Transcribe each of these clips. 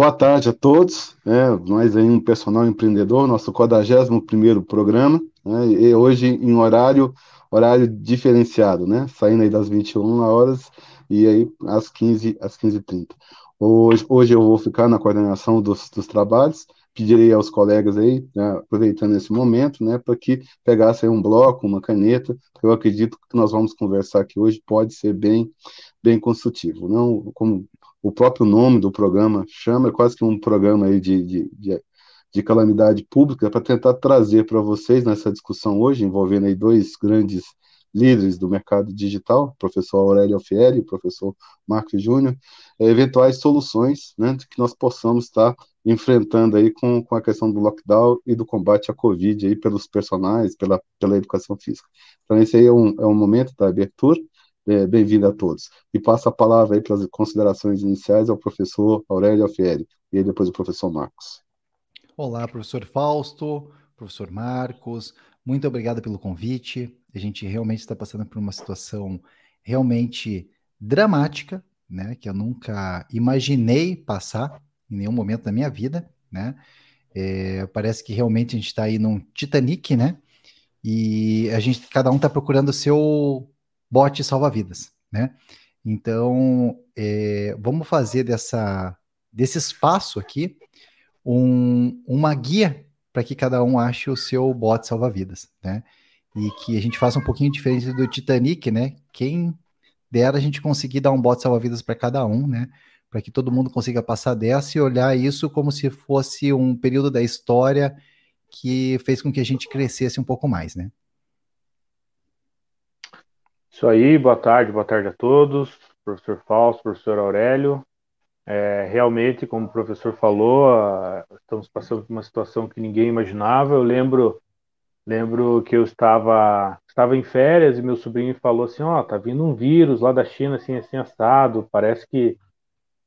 Boa tarde a todos, é, nós aí um personal empreendedor, nosso 41º programa, né, e hoje em horário, horário diferenciado, né, saindo aí das 21 horas e aí às 15 às 15h30. Hoje, hoje eu vou ficar na coordenação dos, dos trabalhos, pedirei aos colegas aí, né, aproveitando esse momento, né, para que pegassem um bloco, uma caneta, eu acredito que nós vamos conversar aqui hoje pode ser bem, bem construtivo. Não, como o próprio nome do programa chama, é quase que um programa aí de, de, de, de calamidade pública, para tentar trazer para vocês nessa discussão hoje, envolvendo aí dois grandes líderes do mercado digital, professor Aurélio Alfieri e professor Marcos Júnior, é, eventuais soluções né, que nós possamos estar enfrentando aí com, com a questão do lockdown e do combate à Covid aí pelos personagens, pela, pela educação física. Então esse aí é um, é um momento da abertura, é, bem-vindo a todos. E passo a palavra aí para as considerações iniciais ao professor Aurélio Alfieri, e depois o professor Marcos. Olá, professor Fausto, professor Marcos, muito obrigado pelo convite. A gente realmente está passando por uma situação realmente dramática, né? Que eu nunca imaginei passar em nenhum momento da minha vida, né? É, parece que realmente a gente está aí num Titanic, né? E a gente, cada um está procurando o seu bote salva-vidas, né? Então, é, vamos fazer dessa, desse espaço aqui um, uma guia para que cada um ache o seu bote salva-vidas, né? E que a gente faça um pouquinho diferente do Titanic, né? Quem dera a gente conseguir dar um bote salva-vidas para cada um, né? Para que todo mundo consiga passar dessa e olhar isso como se fosse um período da história que fez com que a gente crescesse um pouco mais, né? Isso aí, boa tarde, boa tarde a todos, professor Fausto, professor Aurélio. É, realmente, como o professor falou, estamos passando por uma situação que ninguém imaginava. Eu lembro, lembro que eu estava, estava em férias e meu sobrinho falou assim, ó, oh, tá vindo um vírus lá da China, assim, assim, assado, parece que...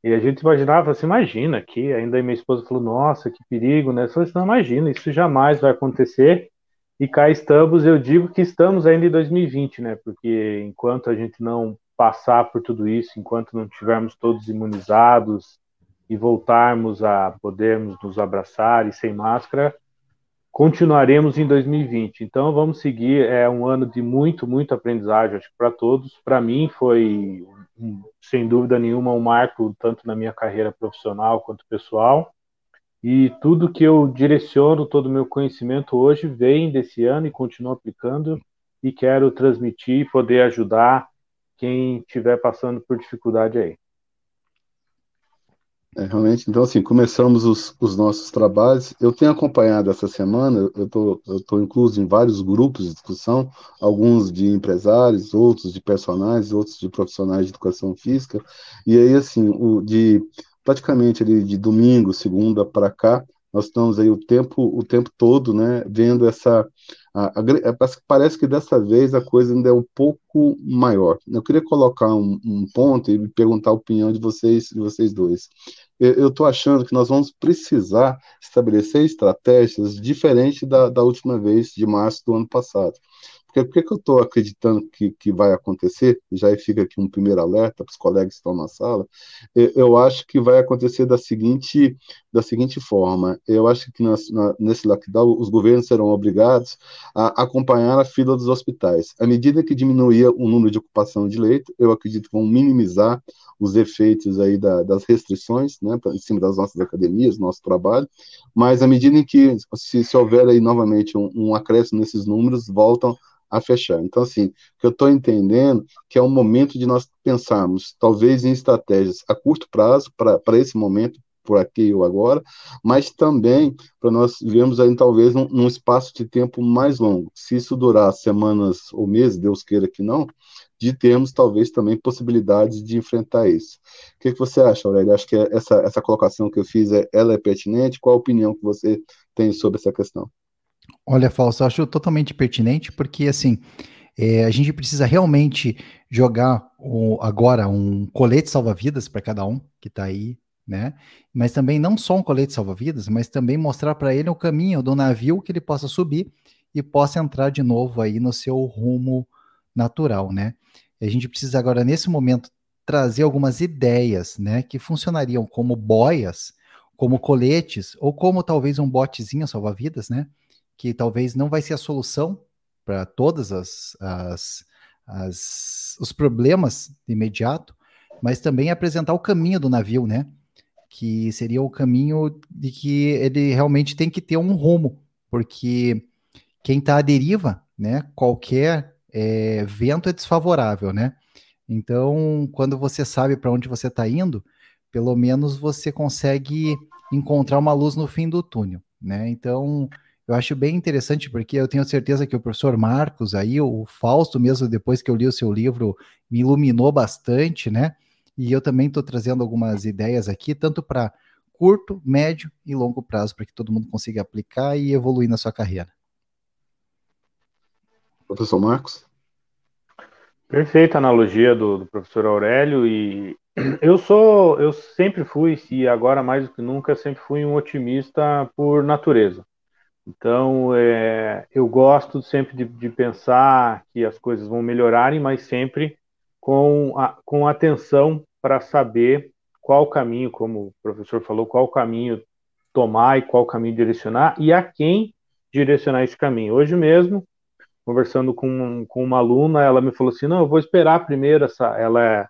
E a gente imaginava, assim, imagina aqui, ainda minha esposa falou, nossa, que perigo, né? Eu falei assim, não, imagina, isso jamais vai acontecer. E cá estamos, eu digo que estamos ainda em 2020, né? Porque enquanto a gente não passar por tudo isso, enquanto não tivermos todos imunizados e voltarmos a podermos nos abraçar e sem máscara, continuaremos em 2020. Então vamos seguir, é um ano de muito, muito aprendizagem, acho que para todos. Para mim foi, sem dúvida nenhuma, um marco tanto na minha carreira profissional quanto pessoal. E tudo que eu direciono, todo o meu conhecimento hoje vem desse ano e continuo aplicando e quero transmitir e poder ajudar quem estiver passando por dificuldade aí. É, realmente, então assim, começamos os, os, nossos trabalhos. Eu tenho acompanhado essa semana, eu tô, estou incluso em vários grupos de discussão, alguns de empresários, outros de personagens, outros de profissionais de educação física, e aí assim, o, de praticamente ali de domingo, segunda para cá, nós estamos aí o tempo, o tempo todo, né, vendo essa, a, a, é, parece que dessa vez a coisa ainda é um pouco maior. Eu queria colocar um, um ponto e perguntar a opinião de vocês, de vocês dois. Eu estou achando que nós vamos precisar estabelecer estratégias diferentes da, da última vez, de março do ano passado. Porque, por que eu estou acreditando que, que vai acontecer? Já fica aqui um primeiro alerta para os colegas que estão na sala. Eu, eu, acho que vai acontecer da seguinte, da seguinte forma: eu acho que nas, na, nesse lockdown os governos serão obrigados a acompanhar a fila dos hospitais. À medida que diminuía o número de ocupação de leito, eu acredito que vão minimizar os efeitos aí da, das restrições, né, em cima das nossas academias, nosso trabalho. Mas à medida em que se, se houver aí novamente um, um acréscimo nesses números, voltam a fechar. Então, assim, o que eu estou entendendo que é um momento de nós pensarmos, talvez, em estratégias a curto prazo, para esse momento, por aqui ou agora, mas também para nós vermos aí, talvez, num, num, espaço de tempo mais longo. Se isso durar semanas ou meses, Deus queira que não, de termos, talvez, também possibilidades de enfrentar isso. O que, que você acha, Aurélia? Acho que essa, essa colocação que eu fiz, é, ela é pertinente? Qual a opinião que você tem sobre essa questão? Olha, Falso, eu acho totalmente pertinente, porque assim, é, a gente precisa realmente jogar o, agora um colete salva-vidas para cada um que está aí, né? Mas também não só um colete salva-vidas, mas também mostrar para ele o caminho do navio que ele possa subir e possa entrar de novo aí no seu rumo natural, né? a gente precisa agora, nesse momento, trazer algumas ideias, né, que funcionariam como boias como coletes, ou como talvez um botezinho salva-vidas, né? Que talvez não vai ser a solução para todas as, as, as, os problemas de imediato, mas também apresentar o caminho do navio, né? Que seria o caminho de que ele realmente tem que ter um rumo, porque quem está à deriva, né? Qualquer é, vento é desfavorável, né? Então, quando você sabe para onde você está indo, pelo menos você consegue encontrar uma luz no fim do túnel, né? Então, eu acho bem interessante porque eu tenho certeza que o professor Marcos aí, o Fausto mesmo, depois que eu li o seu livro, me iluminou bastante, né? E eu também estou trazendo algumas ideias aqui, tanto para curto, médio e longo prazo, para que todo mundo consiga aplicar e evoluir na sua carreira. Professor Marcos? Perfeita analogia do, do professor Aurélio e eu sou, eu sempre fui, e agora mais do que nunca, sempre fui um otimista por natureza. Então, é, eu gosto sempre de, de, pensar que as coisas vão melhorarem, mas sempre com, a, com atenção para saber qual caminho, como o professor falou, qual caminho tomar e qual caminho direcionar e a quem direcionar esse caminho. Hoje mesmo, conversando com, com uma aluna, ela me falou assim, não, eu vou esperar primeiro essa, ela é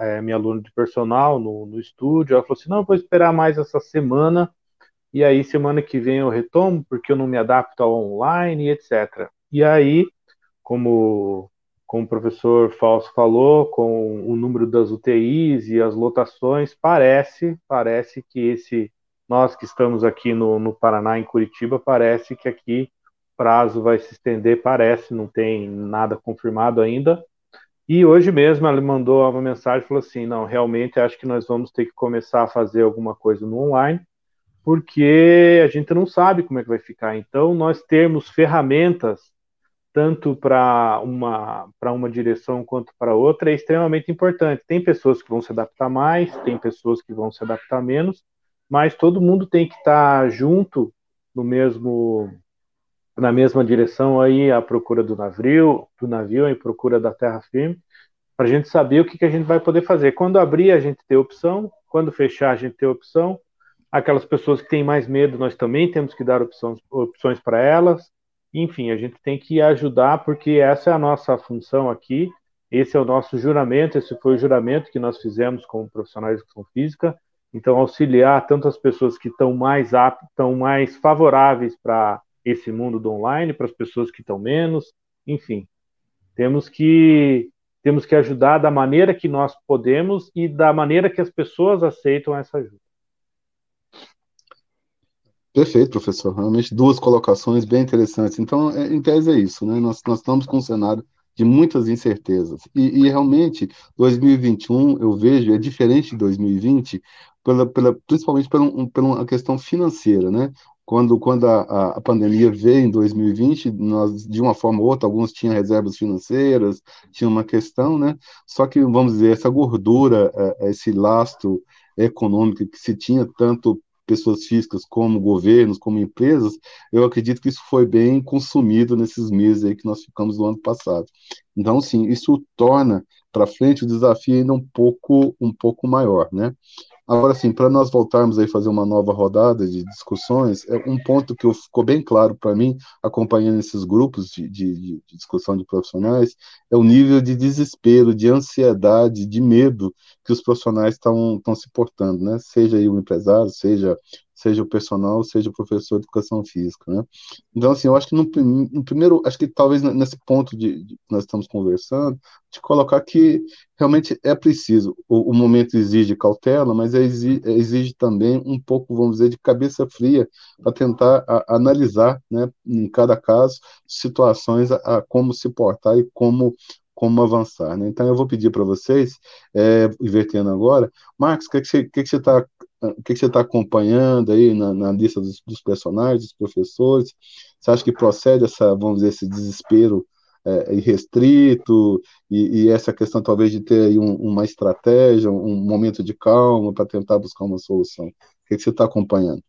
é, minha aluna de personal no, no estúdio, ela falou assim, não, vou esperar mais essa semana, e aí semana que vem eu retomo, porque eu não me adapto ao online, etc. E aí, como, como o professor Falso falou, com o número das UTIs e as lotações, parece, parece que esse, nós que estamos aqui no, no Paraná, em Curitiba, parece que aqui prazo vai se estender, parece, não tem nada confirmado ainda, e hoje mesmo ela mandou uma mensagem falou assim: não, realmente acho que nós vamos ter que começar a fazer alguma coisa no online, porque a gente não sabe como é que vai ficar. Então, nós termos ferramentas tanto para uma, para uma direção quanto para outra é extremamente importante. Tem pessoas que vão se adaptar mais, tem pessoas que vão se adaptar menos, mas todo mundo tem que estar junto no mesmo na mesma direção aí à procura do navio, do navio em procura da terra firme, para a gente saber o que, que a gente vai poder fazer. Quando abrir, a gente ter opção, quando fechar, a gente ter opção. Aquelas pessoas que têm mais medo, nós também temos que dar opções, opções para elas. Enfim, a gente tem que ajudar, porque essa é a nossa função aqui, esse é o nosso juramento, esse foi o juramento que nós fizemos como profissionais de educação física. Então, auxiliar tanto as pessoas que estão mais aptas, estão mais favoráveis para esse mundo do online para as pessoas que estão menos, enfim. Temos que temos que ajudar da maneira que nós podemos e da maneira que as pessoas aceitam essa ajuda. Perfeito, professor. Realmente duas colocações bem interessantes. Então, é, em tese é isso, né? Nós, nós estamos com um cenário de muitas incertezas. E, e, realmente, 2021, eu vejo, é diferente de 2020, pela, pela, principalmente por, um, por uma questão financeira, né? quando, quando a, a, pandemia veio em 2020, nós, de uma forma ou outra, alguns tinham reservas financeiras, tinha uma questão, né? Só que, vamos dizer, essa gordura, é, esse lastro econômico que se tinha, tanto pessoas físicas como governos, como empresas, eu acredito que isso foi bem consumido nesses meses aí que nós ficamos no ano passado. Então, sim, isso torna para frente o desafio ainda um pouco, um pouco maior, né? Agora, sim, para nós voltarmos aí fazer uma nova rodada de discussões, é um ponto que ficou bem claro para mim, acompanhando esses grupos de, de, de, discussão de profissionais, é o nível de desespero, de ansiedade, de medo que os profissionais estão se portando, né? Seja aí o empresário, seja seja o personal, seja o professor de educação física, né? Então, assim, eu acho que no, no primeiro, acho que talvez nesse ponto de, de, nós estamos conversando, de colocar que realmente é preciso, o, o momento exige cautela, mas é exige, é, exige, também um pouco, vamos dizer, de cabeça fria para tentar a, analisar, né, em cada caso, situações a, a como se portar e como como avançar. Né? Então, eu vou pedir para vocês, é, invertendo agora, Marcos, o que, que você está o que, você está acompanhando aí na, na lista dos, dos, personagens, dos professores? Você acha que procede essa, vamos dizer, esse desespero é, irrestrito e, e, essa questão talvez de ter aí um, uma estratégia, um momento de calma para tentar buscar uma solução? O que, que você está acompanhando?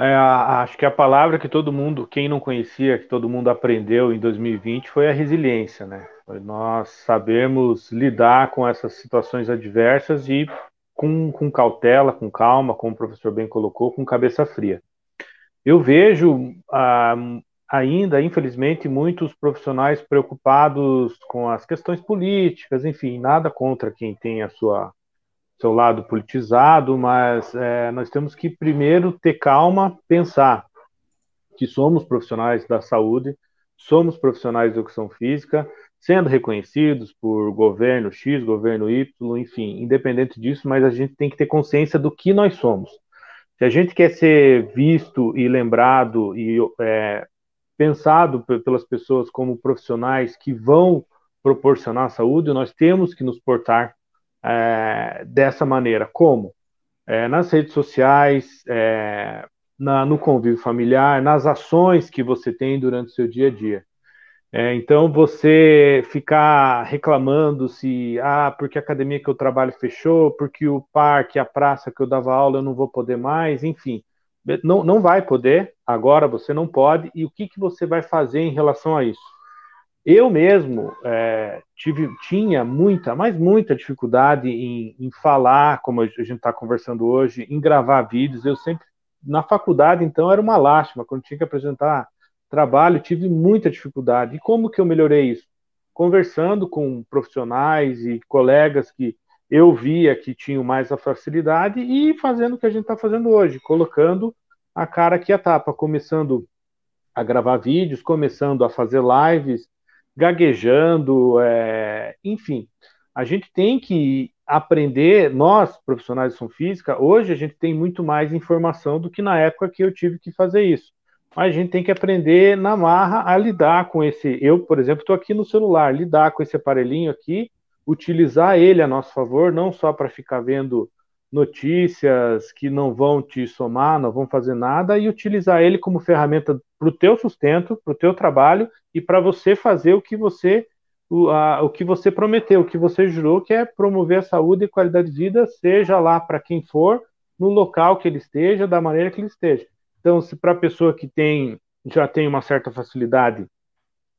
É, acho que a palavra que todo mundo, quem não conhecia, que todo mundo aprendeu em 2020 foi a resiliência, né? Nós sabemos lidar com essas situações adversas e com, com cautela, com calma, como o professor bem colocou, com cabeça fria. Eu vejo ah, ainda, infelizmente, muitos profissionais preocupados com as questões políticas, enfim, nada contra quem tem a sua seu lado politizado, mas é, nós temos que primeiro ter calma, pensar que somos profissionais da saúde, somos profissionais de educação física, sendo reconhecidos por governo X, governo Y, enfim, independente disso, mas a gente tem que ter consciência do que nós somos. Se a gente quer ser visto e lembrado e é, pensado pelas pessoas como profissionais que vão proporcionar saúde, nós temos que nos portar é, dessa maneira. Como? É, nas redes sociais, é, na, no convívio familiar, nas ações que você tem durante o seu dia a dia. É, então, você ficar reclamando se, ah, porque a academia que eu trabalho fechou, porque o parque, a praça que eu dava aula eu não vou poder mais, enfim, não, não vai poder, agora você não pode, e o que, que você vai fazer em relação a isso? Eu mesmo é, tive, tinha muita, mas muita dificuldade em, em falar, como a gente está conversando hoje, em gravar vídeos. Eu sempre, na faculdade, então, era uma lástima, quando tinha que apresentar trabalho, tive muita dificuldade. E como que eu melhorei isso? Conversando com profissionais e colegas que eu via que tinham mais a facilidade e fazendo o que a gente está fazendo hoje, colocando a cara aqui a tapa, começando a gravar vídeos, começando a fazer lives, gaguejando, é, enfim. A gente tem que aprender, nós, profissionais de ação física, hoje a gente tem muito mais informação do que na época que eu tive que fazer isso mas a gente tem que aprender na marra a lidar com esse. Eu, por exemplo, estou aqui no celular, lidar com esse aparelhinho aqui, utilizar ele a nosso favor, não só para ficar vendo notícias que não vão te somar, não vão fazer nada, e utilizar ele como ferramenta para o teu sustento, para o teu trabalho e para você fazer o que você o, a, o que você prometeu, o que você jurou, que é promover a saúde e qualidade de vida, seja lá para quem for, no local que ele esteja, da maneira que ele esteja. Então, se para a pessoa que tem já tem uma certa facilidade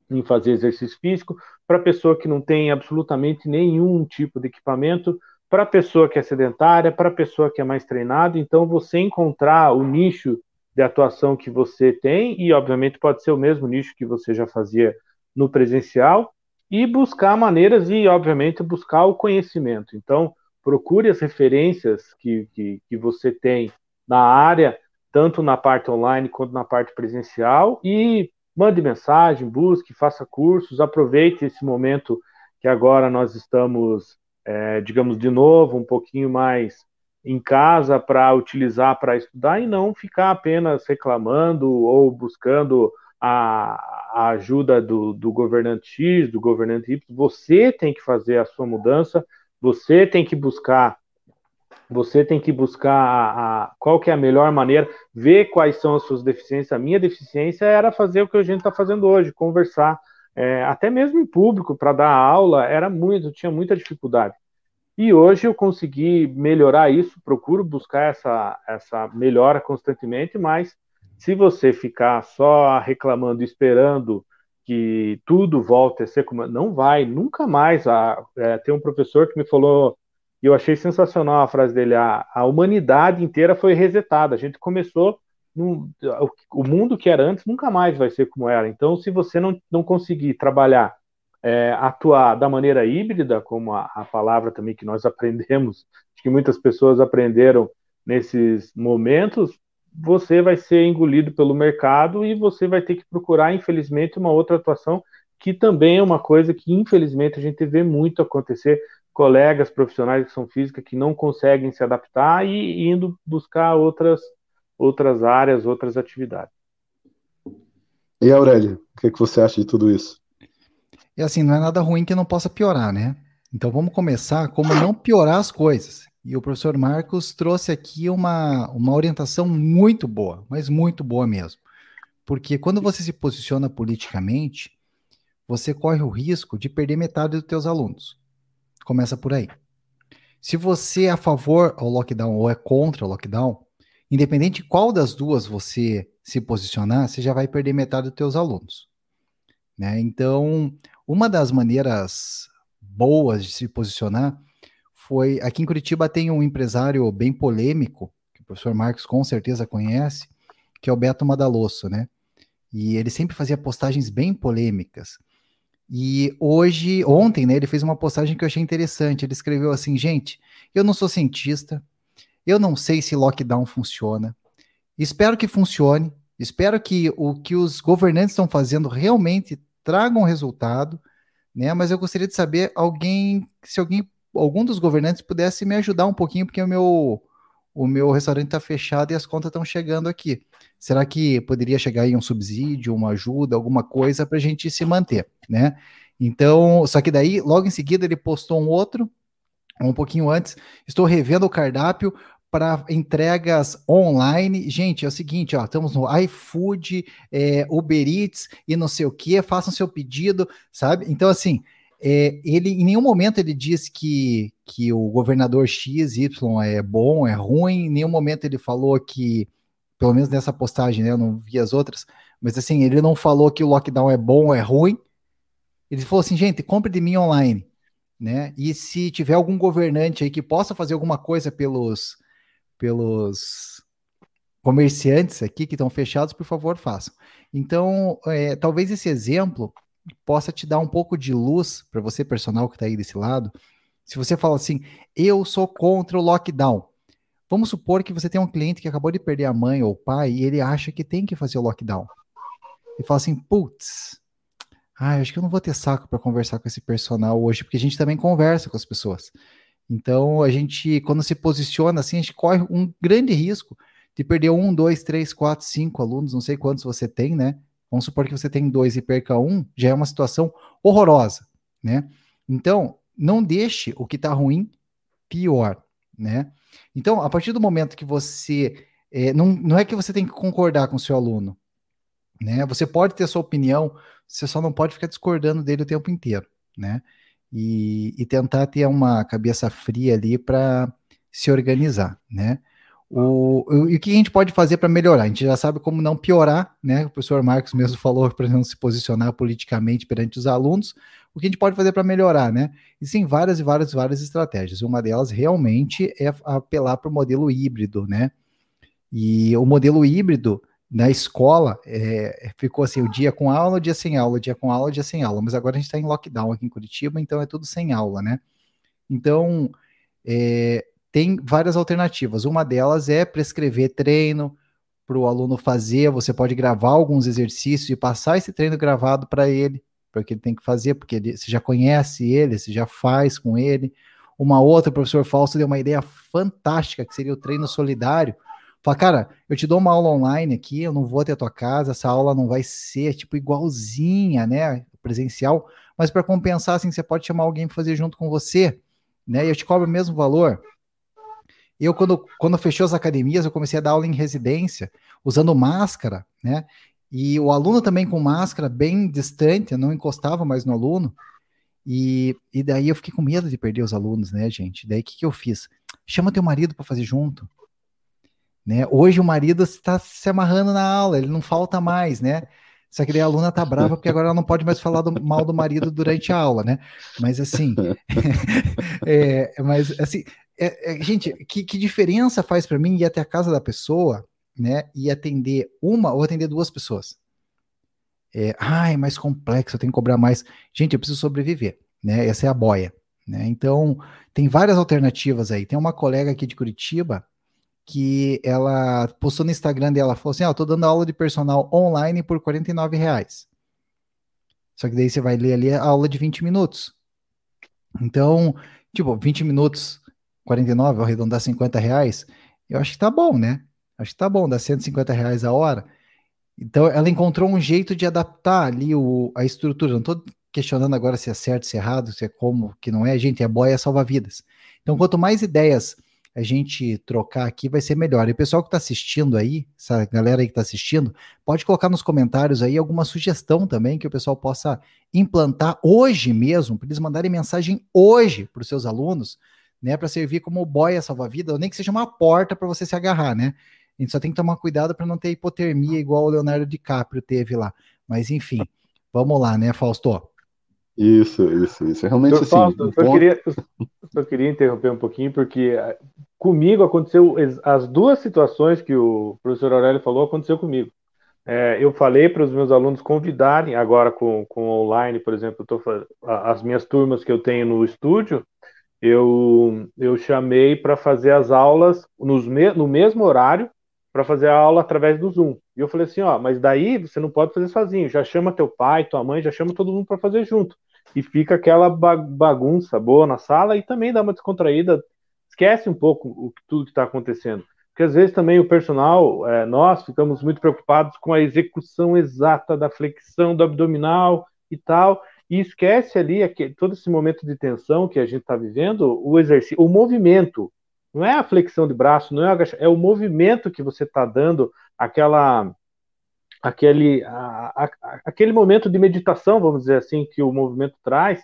em fazer exercício físico, para a pessoa que não tem absolutamente nenhum tipo de equipamento, para a pessoa que é sedentária, para a pessoa que é mais treinada, então você encontrar o nicho de atuação que você tem, e obviamente pode ser o mesmo nicho que você já fazia no presencial, e buscar maneiras e, obviamente, buscar o conhecimento. Então, procure as referências que, que, que você tem na área, tanto na parte online quanto na parte presencial, e mande mensagem, busque, faça cursos, aproveite esse momento que agora nós estamos, é, digamos, de novo, um pouquinho mais em casa para utilizar para estudar e não ficar apenas reclamando ou buscando a, a ajuda do, do governante X, do governante Y. Você tem que fazer a sua mudança, você tem que buscar você tem que buscar a, a, qual que é a melhor maneira, ver quais são as suas deficiências. A minha deficiência era fazer o que a gente está fazendo hoje, conversar, é, até mesmo em público, para dar aula, era muito, tinha muita dificuldade. E hoje eu consegui melhorar isso, procuro buscar essa, essa melhora constantemente, mas se você ficar só reclamando, esperando que tudo volte a ser como. Não vai, nunca mais. A, é, tem um professor que me falou e eu achei sensacional a frase dele: a, a humanidade inteira foi resetada. A gente começou. O, o mundo que era antes nunca mais vai ser como era. Então, se você não, não conseguir trabalhar, é, atuar da maneira híbrida, como a, a palavra também que nós aprendemos, que muitas pessoas aprenderam nesses momentos, você vai ser engolido pelo mercado e você vai ter que procurar, infelizmente, uma outra atuação, que também é uma coisa que, infelizmente, a gente vê muito acontecer colegas profissionais de são física que não conseguem se adaptar e indo buscar outras, outras áreas, outras atividades. E Aurélio, o que, é que você acha de tudo isso? É assim, não é nada ruim que não possa piorar, né? Então vamos começar como não piorar as coisas. E o professor Marcos trouxe aqui uma, uma orientação muito boa, mas muito boa mesmo. Porque quando você se posiciona politicamente, você corre o risco de perder metade dos teus alunos. Começa por aí. Se você é a favor ao lockdown ou é contra o lockdown, independente de qual das duas você se posicionar, você já vai perder metade dos teus alunos. Né? Então, uma das maneiras boas de se posicionar foi. Aqui em Curitiba tem um empresário bem polêmico, que o professor Marcos com certeza conhece, que é o Beto Madalosso, né? E ele sempre fazia postagens bem polêmicas. E hoje, ontem, né, ele fez uma postagem que eu achei interessante. Ele escreveu assim: gente, eu não sou cientista, eu não sei se lockdown funciona. Espero que funcione. Espero que o que os governantes estão fazendo realmente tragam resultado, né? Mas eu gostaria de saber alguém, se alguém, algum dos governantes pudesse me ajudar um pouquinho, porque o meu o meu restaurante está fechado e as contas estão chegando aqui. Será que poderia chegar aí um subsídio, uma ajuda, alguma coisa para a gente se manter, né? Então, só que daí, logo em seguida, ele postou um outro, um pouquinho antes. Estou revendo o cardápio para entregas online. Gente, é o seguinte, ó, estamos no iFood, é, Uber Eats e não sei o que, façam seu pedido, sabe? Então, assim, é, ele em nenhum momento ele diz que, que o governador X, Y é bom, é ruim, em nenhum momento ele falou que, pelo menos nessa postagem, né, eu não vi as outras, mas assim, ele não falou que o lockdown é bom é ruim. Ele falou assim, gente, compre de mim online, né? E se tiver algum governante aí que possa fazer alguma coisa pelos pelos comerciantes aqui que estão fechados, por favor, façam. Então, é, talvez esse exemplo possa te dar um pouco de luz para você, personal que está aí desse lado. Se você fala assim, eu sou contra o lockdown. Vamos supor que você tem um cliente que acabou de perder a mãe ou o pai e ele acha que tem que fazer o lockdown. E fala assim, putz, acho que eu não vou ter saco para conversar com esse personal hoje, porque a gente também conversa com as pessoas. Então, a gente, quando se posiciona assim, a gente corre um grande risco de perder um, dois, três, quatro, cinco alunos, não sei quantos você tem, né? Vamos supor que você tem dois e perca um, já é uma situação horrorosa, né? Então, não deixe o que está ruim pior, né? Então, a partir do momento que você. É, não, não é que você tem que concordar com o seu aluno, né? Você pode ter sua opinião, você só não pode ficar discordando dele o tempo inteiro, né? E, e tentar ter uma cabeça fria ali para se organizar, né? O, e o que a gente pode fazer para melhorar? A gente já sabe como não piorar, né? O professor Marcos mesmo falou para não se posicionar politicamente perante os alunos. O que a gente pode fazer para melhorar, né? Existem várias e várias várias estratégias. Uma delas realmente é apelar para o modelo híbrido, né? E o modelo híbrido na escola é, ficou assim: o dia com aula, o dia sem aula, o dia com aula, o dia sem aula. Mas agora a gente está em lockdown aqui em Curitiba, então é tudo sem aula, né? Então, é, tem várias alternativas. Uma delas é prescrever treino para o aluno fazer. Você pode gravar alguns exercícios e passar esse treino gravado para ele, para o que ele tem que fazer, porque ele, você já conhece ele, você já faz com ele. Uma outra, o professor Fausto deu uma ideia fantástica, que seria o treino solidário. Fala, cara, eu te dou uma aula online aqui, eu não vou até a tua casa, essa aula não vai ser tipo igualzinha, né, presencial, mas para compensar, assim, você pode chamar alguém para fazer junto com você, né, e eu te cobro o mesmo valor. Eu, quando, quando fechou as academias, eu comecei a dar aula em residência, usando máscara, né? E o aluno também com máscara bem distante, eu não encostava mais no aluno. E, e daí eu fiquei com medo de perder os alunos, né, gente? Daí o que, que eu fiz? Chama teu marido para fazer junto. Né? Hoje o marido está se amarrando na aula, ele não falta mais, né? Só que daí a aluna tá brava porque agora ela não pode mais falar do, mal do marido durante a aula, né? Mas assim, é, mas assim, é, é, gente, que, que diferença faz para mim ir até a casa da pessoa, né, e atender uma ou atender duas pessoas? É, ah, é mais complexo, eu tenho que cobrar mais. Gente, eu preciso sobreviver, né? Essa é a boia, né? Então, tem várias alternativas aí. Tem uma colega aqui de Curitiba que ela postou no Instagram dela, falou assim, ó, oh, tô dando aula de personal online por 49 reais. Só que daí você vai ler ali a aula de 20 minutos. Então, tipo, 20 minutos 49, arredondar 50 reais, eu acho que tá bom, né? Acho que tá bom, dá 150 reais a hora. Então, ela encontrou um jeito de adaptar ali o, a estrutura. Não estou questionando agora se é certo, se é errado, se é como, que não é. Gente, é boia salva-vidas. Então, quanto mais ideias a gente trocar aqui, vai ser melhor. E o pessoal que está assistindo aí, essa galera aí que está assistindo, pode colocar nos comentários aí alguma sugestão também que o pessoal possa implantar hoje mesmo, para eles mandarem mensagem hoje para os seus alunos, né, para servir como boia salva-vida, ou nem que seja uma porta para você se agarrar, né? A gente só tem que tomar cuidado para não ter hipotermia igual o Leonardo DiCaprio teve lá. Mas enfim, vamos lá, né, Fausto? Isso, isso, isso. Realmente, eu, assim, Fausto, um só, queria, só queria interromper um pouquinho, porque eh, comigo aconteceu as duas situações que o professor Aurélio falou, aconteceu comigo. É, eu falei para os meus alunos convidarem, agora com, com online, por exemplo, tô, as minhas turmas que eu tenho no estúdio, eu, eu chamei para fazer as aulas nos me, no mesmo horário, para fazer a aula através do Zoom. E eu falei assim, ó, mas daí você não pode fazer sozinho, já chama teu pai, tua mãe, já chama todo mundo para fazer junto e fica aquela bagunça boa na sala e também dá uma descontraída, esquece um pouco o, tudo que está acontecendo. Porque às vezes também o personal, é, nós ficamos muito preocupados com a execução exata da flexão do abdominal e tal, e esquece ali aquele, todo esse momento de tensão que a gente está vivendo, o exercício, o movimento. Não é a flexão de braço, não é, é o movimento que você está dando, aquela aquele, a, a, aquele momento de meditação, vamos dizer assim, que o movimento traz,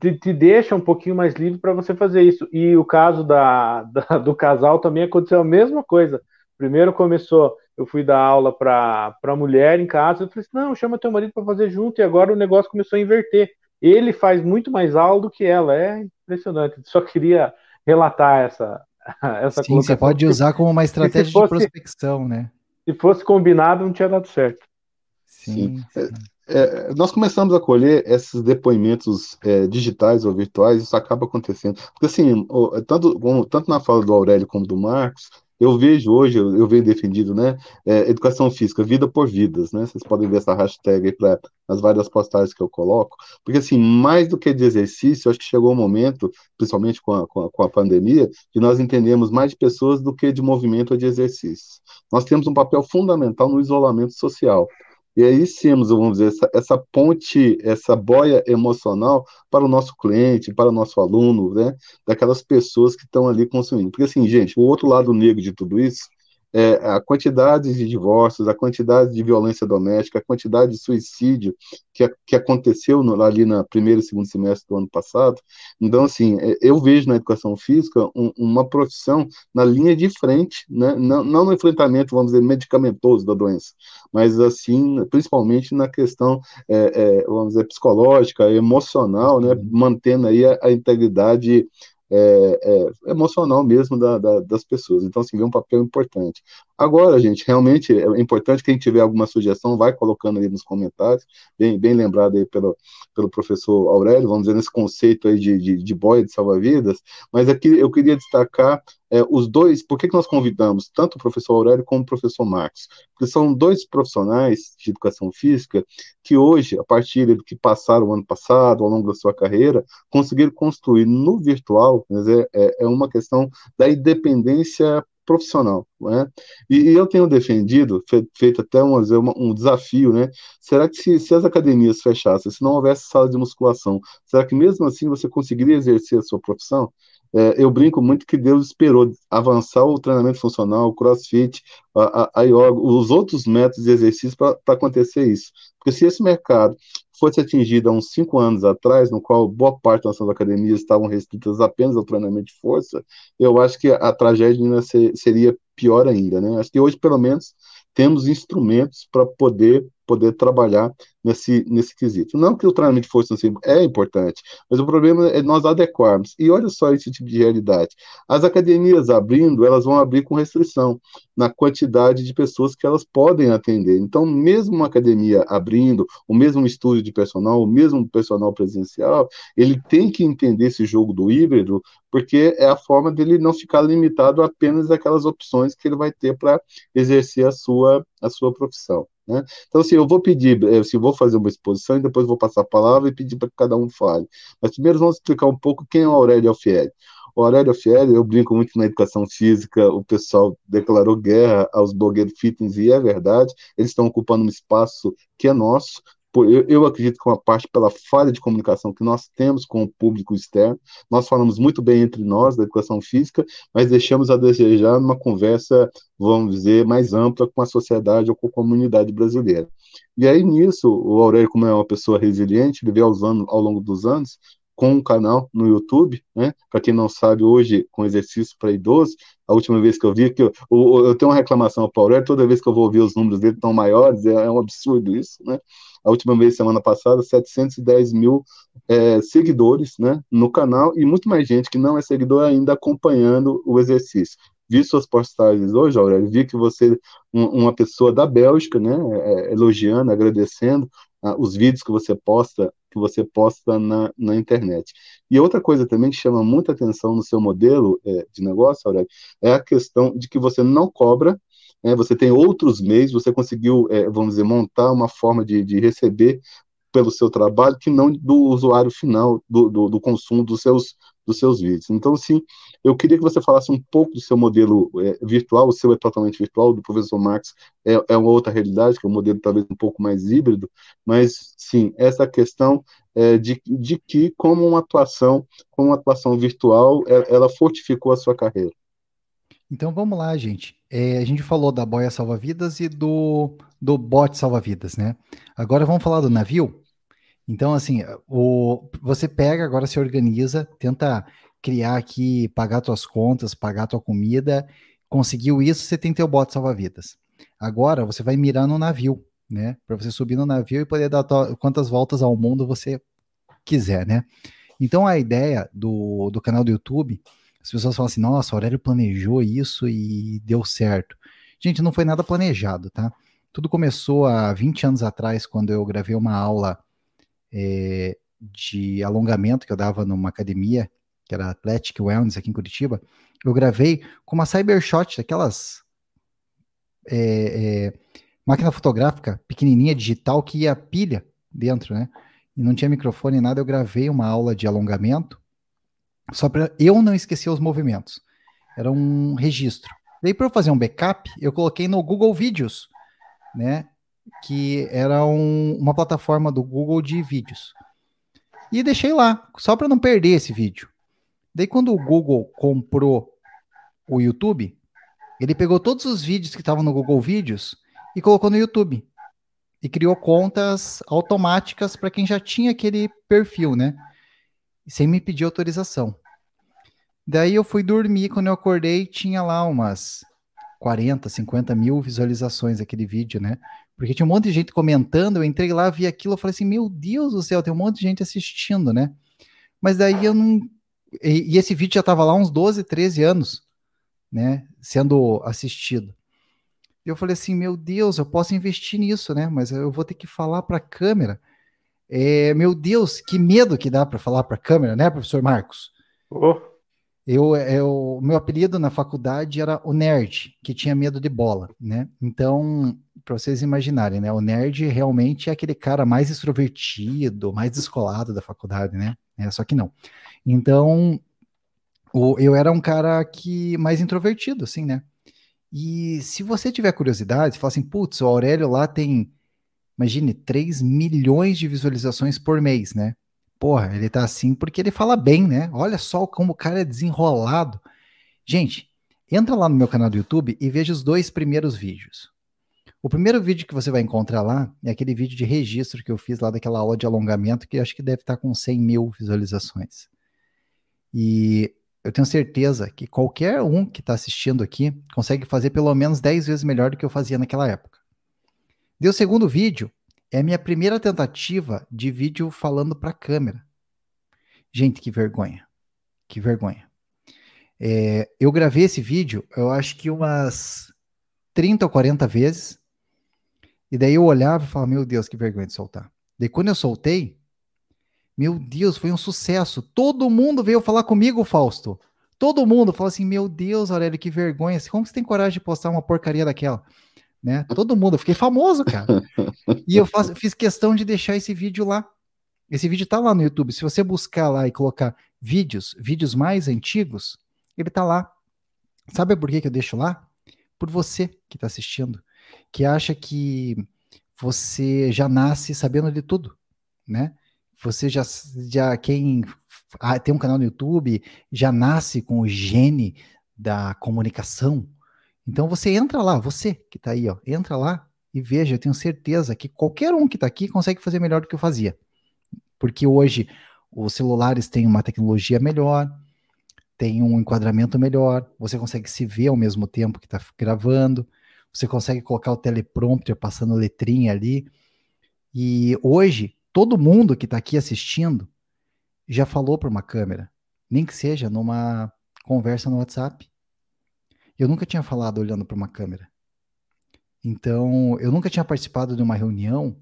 te, te deixa um pouquinho mais livre para você fazer isso. E o caso da, da, do casal também aconteceu a mesma coisa. Primeiro começou, eu fui dar aula para a mulher em casa, eu falei assim, não, chama teu marido para fazer junto, e agora o negócio começou a inverter. Ele faz muito mais aula do que ela, é impressionante. Só queria relatar essa, essa Sim, você pode usar como uma estratégia fosse, de prospecção, né? Se fosse combinado, não tinha dado certo. Sim. sim. É, é, nós começamos a colher esses depoimentos é, digitais ou virtuais, isso acaba acontecendo. Porque, assim, tanto, tanto na fala do Aurélio como do Marcos, eu vejo hoje, eu, eu venho defendido, né, é, educação física, vida por vidas, né, vocês podem ver essa hashtag aí para as várias postagens que eu coloco, porque assim, mais do que de exercício, acho que chegou o um momento, principalmente com a, com a, com a pandemia, de nós entendemos mais de pessoas do que de movimento ou de exercício. Nós temos um papel fundamental no isolamento social, e aí temos, vamos dizer, essa, essa, ponte, essa boia emocional para o nosso cliente, para o nosso aluno, né? Daquelas pessoas que estão ali consumindo. Porque, assim, gente, o outro lado negro de tudo isso é, a quantidade de divórcios, a quantidade de violência doméstica, a quantidade de suicídio que, que aconteceu no, ali na primeiro e segundo semestre do ano passado. Então, assim, é, eu vejo na educação física um, uma profissão na linha de frente, né? não, não no enfrentamento, vamos dizer, medicamentoso da doença, mas, assim, principalmente na questão, é, é, vamos dizer, psicológica, emocional, né? mantendo aí a, a integridade é, é, emocional mesmo da, da, das pessoas. Então, assim, vê um papel importante. Agora, gente, realmente é importante quem tiver alguma sugestão, vai colocando ali nos comentários, bem, bem lembrado aí pelo, pelo professor Aurélio, vamos dizer, nesse conceito aí de, de, de boia de salva-vidas, mas aqui eu queria destacar é, os dois, por que, que nós convidamos tanto o professor Aurélio como o professor Marcos? Porque são dois profissionais de educação física que hoje, a partir do que passaram o ano passado, ao longo da sua carreira, conseguiram construir no virtual, dizer, é, é uma questão da independência profissional, né? E, e, eu tenho defendido, fe, feito até um, um desafio, né? Será que se, se, as academias fechassem, se não houvesse sala de musculação, será que mesmo assim você conseguiria exercer a sua profissão? É, eu brinco muito que Deus esperou avançar o treinamento funcional, o crossfit, a, a, a yoga, os outros métodos de exercício para acontecer isso. Porque se esse mercado fosse atingido há uns cinco anos atrás, no qual boa parte das nossas academias estavam restritas apenas ao treinamento de força, eu acho que a, tragédia ainda seria pior ainda, né? Acho que hoje, pelo menos, temos instrumentos para poder poder trabalhar nesse, nesse quesito. Não que o treinamento de força é importante, mas o problema é nós adequarmos. E olha só esse tipo de realidade. As academias abrindo, elas vão abrir com restrição na quantidade de pessoas que elas podem atender. Então, mesmo uma academia abrindo, o mesmo estúdio de personal, o mesmo personal presencial, ele tem que entender esse jogo do híbrido, porque é a forma dele não ficar limitado apenas àquelas opções que ele vai ter para exercer a sua, a sua profissão. Né? Então, assim, eu vou pedir, eh, assim, vou fazer uma exposição e depois vou passar a palavra e pedir para que cada um fale. Mas primeiro vamos explicar um pouco quem é o Aurélio Alfieri. O Aurélio Alfieri, eu brinco muito na educação física, o pessoal declarou guerra aos blogueiros fitness, e é verdade, eles estão ocupando um espaço que é nosso, eu, eu, acredito que uma parte pela falha de comunicação que nós temos com o público externo. Nós falamos muito bem entre nós da educação física, mas deixamos a desejar numa conversa, vamos dizer, mais ampla com a sociedade ou com a comunidade brasileira. E aí nisso, o Aurélio, como é uma pessoa resiliente, ele anos, ao longo dos anos com um canal no YouTube, né? Para quem não sabe, hoje, com exercício para idosos, a última vez que eu vi, que eu, eu, eu tenho uma reclamação ao Paulo, toda vez que eu vou ouvir os números dele tão maiores, é, é um absurdo isso, né? A última vez, semana passada, 710 mil é, seguidores né, no canal e muito mais gente que não é seguidor ainda acompanhando o exercício vi suas postagens hoje, Aurélio, vi que você, um, uma pessoa da Bélgica, né, é, é elogiando, agradecendo ah, os vídeos que você posta, que você posta na, na internet. E outra coisa também que chama muita atenção no seu modelo é, de negócio, Aurélio, é a questão de que você não cobra, né, você tem outros meios, você conseguiu, é, vamos dizer, montar uma forma de, de receber pelo seu trabalho que não do usuário final do, do, do consumo dos seus dos seus vídeos. Então, sim, eu queria que você falasse um pouco do seu modelo é, virtual, o seu é totalmente virtual, do professor Marx é, é uma outra realidade, que é um modelo talvez um pouco mais híbrido, mas, sim, essa questão é, de, de que, como uma atuação, como uma atuação virtual, é, ela fortificou a sua carreira. Então vamos lá, gente. É, a gente falou da boia salva-vidas e do, do bote salva-vidas, né? Agora vamos falar do navio. Então, assim, o, você pega, agora se organiza, tenta criar aqui, pagar suas contas, pagar tua comida. Conseguiu isso, você tem teu bote salva-vidas. Agora você vai mirar no navio, né? Para você subir no navio e poder dar tua, quantas voltas ao mundo você quiser, né? Então a ideia do, do canal do YouTube, as pessoas falam assim: nossa, o Aurélio planejou isso e deu certo. Gente, não foi nada planejado, tá? Tudo começou há 20 anos atrás, quando eu gravei uma aula é, de alongamento que eu dava numa academia, que era Athletic Wellness aqui em Curitiba, eu gravei com uma Cybershot, aquelas é, é, máquina fotográfica pequenininha, digital, que ia pilha dentro, né? E não tinha microfone nem nada, eu gravei uma aula de alongamento, só para eu não esquecer os movimentos. Era um registro. Daí, para eu fazer um backup, eu coloquei no Google Vídeos, né? Que era um, uma plataforma do Google de vídeos. E deixei lá, só para não perder esse vídeo. Daí, quando o Google comprou o YouTube, ele pegou todos os vídeos que estavam no Google Vídeos e colocou no YouTube. E criou contas automáticas para quem já tinha aquele perfil, né? Sem me pedir autorização. Daí eu fui dormir, quando eu acordei, tinha lá umas 40, 50 mil visualizações aquele vídeo, né? Porque tinha um monte de gente comentando, eu entrei lá, vi aquilo, eu falei assim, meu Deus do céu, tem um monte de gente assistindo, né? Mas daí eu não. E, e esse vídeo já estava lá uns 12, 13 anos, né? Sendo assistido. E eu falei assim, meu Deus, eu posso investir nisso, né? Mas eu vou ter que falar para a câmera. É, meu Deus, que medo que dá para falar para a câmera, né, professor Marcos? Oh. Eu, eu, meu apelido na faculdade era o nerd, que tinha medo de bola, né? Então, para vocês imaginarem, né? O nerd realmente é aquele cara mais extrovertido, mais descolado da faculdade, né? É, só que não. Então, o, eu era um cara que mais introvertido, assim, né? E se você tiver curiosidade, fala assim, putz, o Aurélio lá tem, imagine, 3 milhões de visualizações por mês, né? Porra, ele tá assim porque ele fala bem, né? Olha só como o cara é desenrolado. Gente, entra lá no meu canal do YouTube e veja os dois primeiros vídeos. O primeiro vídeo que você vai encontrar lá é aquele vídeo de registro que eu fiz lá daquela aula de alongamento, que acho que deve estar com 100 mil visualizações. E eu tenho certeza que qualquer um que está assistindo aqui consegue fazer pelo menos 10 vezes melhor do que eu fazia naquela época. Deu o segundo vídeo, é minha primeira tentativa de vídeo falando para câmera. Gente, que vergonha. Que vergonha. É, eu gravei esse vídeo, eu acho que umas 30 ou 40 vezes. E daí eu olhava e falava, meu Deus, que vergonha de soltar. Daí quando eu soltei, meu Deus, foi um sucesso. Todo mundo veio falar comigo, Fausto. Todo mundo falou assim: Meu Deus, Aurélio, que vergonha. Como você tem coragem de postar uma porcaria daquela? né? Todo mundo, eu fiquei famoso, cara. e eu faço, fiz questão de deixar esse vídeo lá. Esse vídeo tá lá no YouTube. Se você buscar lá e colocar vídeos, vídeos mais antigos, ele tá lá. Sabe por que, que eu deixo lá? Por você que está assistindo, que acha que você já nasce sabendo de tudo, né? Você já, já quem ah, tem um canal no YouTube já nasce com o gene da comunicação, então você entra lá, você que está aí, ó, entra lá e veja, eu tenho certeza que qualquer um que está aqui consegue fazer melhor do que eu fazia. Porque hoje os celulares têm uma tecnologia melhor, tem um enquadramento melhor, você consegue se ver ao mesmo tempo que está gravando, você consegue colocar o teleprompter passando letrinha ali. E hoje, todo mundo que está aqui assistindo já falou para uma câmera, nem que seja numa conversa no WhatsApp. Eu nunca tinha falado olhando para uma câmera. Então, eu nunca tinha participado de uma reunião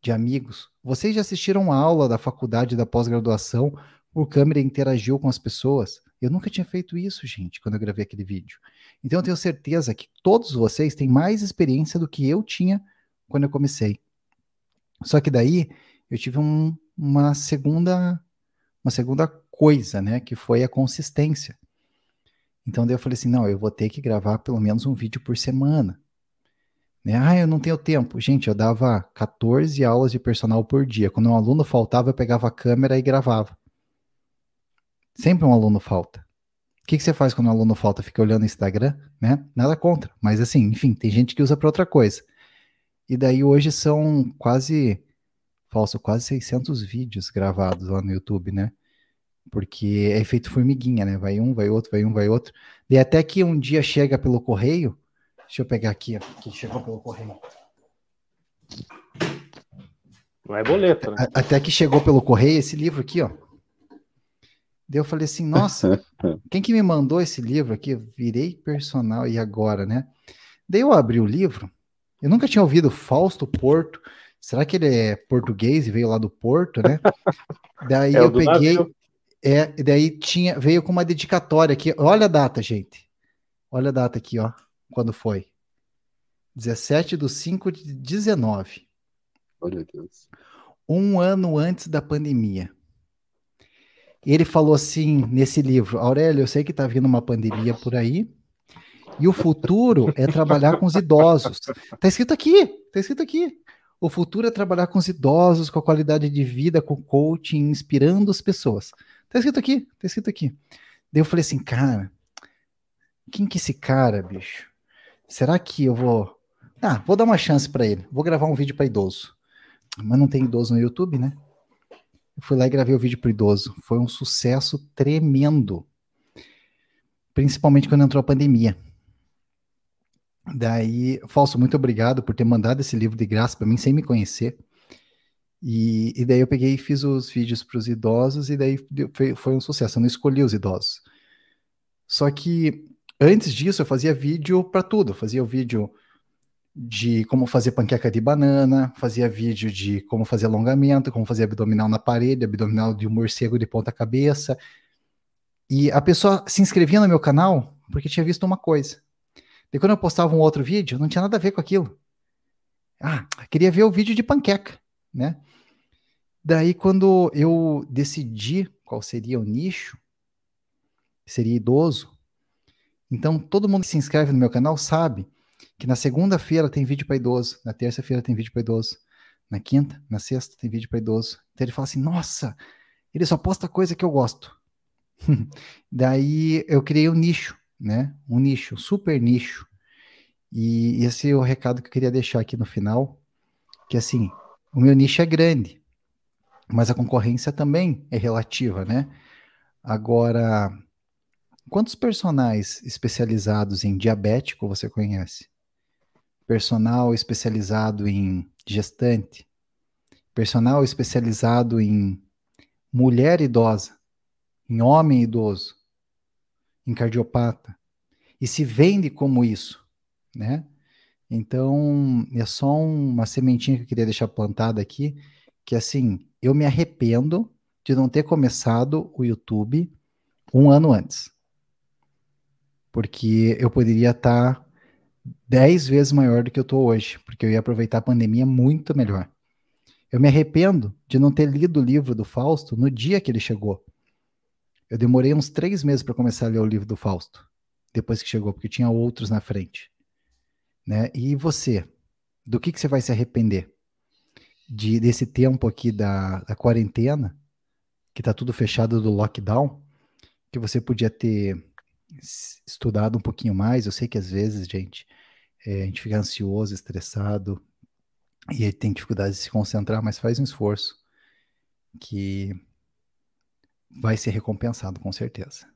de amigos. Vocês já assistiram a aula da faculdade da pós-graduação por câmera interagiu com as pessoas? Eu nunca tinha feito isso, gente, quando eu gravei aquele vídeo. Então, eu tenho certeza que todos vocês têm mais experiência do que eu tinha quando eu comecei. Só que daí eu tive um, uma segunda uma segunda coisa, né, que foi a consistência. Então daí eu falei assim, não, eu vou ter que gravar pelo menos um vídeo por semana. Né? Ah, eu não tenho tempo. Gente, eu dava 14 aulas de personal por dia. Quando um aluno faltava, eu pegava a câmera e gravava. Sempre um aluno falta. O que, que você faz quando um aluno falta? Fica olhando o Instagram, né? Nada contra. Mas assim, enfim, tem gente que usa para outra coisa. E daí hoje são quase, falso, quase 600 vídeos gravados lá no YouTube, né? Porque é efeito formiguinha, né? Vai um, vai outro, vai um, vai outro. E até que um dia chega pelo correio, Deixa eu pegar aqui, ó, que chegou pelo correio. Não é boleto, né? Até que chegou pelo correio esse livro aqui, ó. Daí eu falei assim, nossa, quem que me mandou esse livro aqui? Eu virei personal e agora, né? Daí eu abri o livro, eu nunca tinha ouvido Fausto Porto. Será que ele é português e veio lá do Porto, né? Daí é eu peguei, navio. é, daí tinha, veio com uma dedicatória aqui. Olha a data, gente. Olha a data aqui, ó. Quando foi? 17 de 5 de 19. Olha Deus. Um ano antes da pandemia. Ele falou assim nesse livro: Aurélio, eu sei que está vindo uma pandemia por aí, e o futuro é trabalhar com os idosos. Está escrito aqui, está escrito aqui. O futuro é trabalhar com os idosos, com a qualidade de vida, com coaching, inspirando as pessoas. Está escrito aqui, está escrito aqui. Daí eu falei assim, cara, quem que é esse cara, bicho? Será que eu vou. Ah, vou dar uma chance para ele. Vou gravar um vídeo para idoso. Mas não tem idoso no YouTube, né? Eu fui lá e gravei o vídeo para idoso. Foi um sucesso tremendo. Principalmente quando entrou a pandemia. Daí, Falso, muito obrigado por ter mandado esse livro de graça para mim sem me conhecer. E, e, daí eu peguei e fiz os vídeos para os idosos e daí foi, foi um sucesso. Eu não escolhi os idosos. Só que Antes disso, eu fazia vídeo para tudo. Eu fazia o vídeo de como fazer panqueca de banana, fazia vídeo de como fazer alongamento, como fazer abdominal na parede, abdominal de um morcego de ponta cabeça. E a pessoa se inscrevia no meu canal porque tinha visto uma coisa. E quando eu postava um outro vídeo, não tinha nada a ver com aquilo. Ah, queria ver o vídeo de panqueca, né? Daí, quando eu decidi qual seria o nicho, seria idoso, então, todo mundo que se inscreve no meu canal sabe que na segunda-feira tem vídeo para idoso, na terça-feira tem vídeo para idoso, na quinta, na sexta tem vídeo para idoso. Então ele fala assim: nossa, ele só posta coisa que eu gosto. Daí eu criei um nicho, né? Um nicho, um super nicho. E esse é o recado que eu queria deixar aqui no final, que assim, o meu nicho é grande, mas a concorrência também é relativa, né? Agora, Quantos personagens especializados em diabético você conhece? Personal especializado em gestante? Personal especializado em mulher idosa? Em homem idoso? Em cardiopata? E se vende como isso, né? Então, é só uma sementinha que eu queria deixar plantada aqui, que assim, eu me arrependo de não ter começado o YouTube um ano antes porque eu poderia estar tá dez vezes maior do que eu estou hoje, porque eu ia aproveitar a pandemia muito melhor. Eu me arrependo de não ter lido o livro do Fausto no dia que ele chegou. Eu demorei uns três meses para começar a ler o livro do Fausto, depois que chegou, porque tinha outros na frente. Né? E você? Do que, que você vai se arrepender? De, desse tempo aqui da, da quarentena, que está tudo fechado do lockdown, que você podia ter estudado um pouquinho mais. Eu sei que às vezes, gente, é, a gente fica ansioso, estressado e tem dificuldade de se concentrar, mas faz um esforço que vai ser recompensado, com certeza.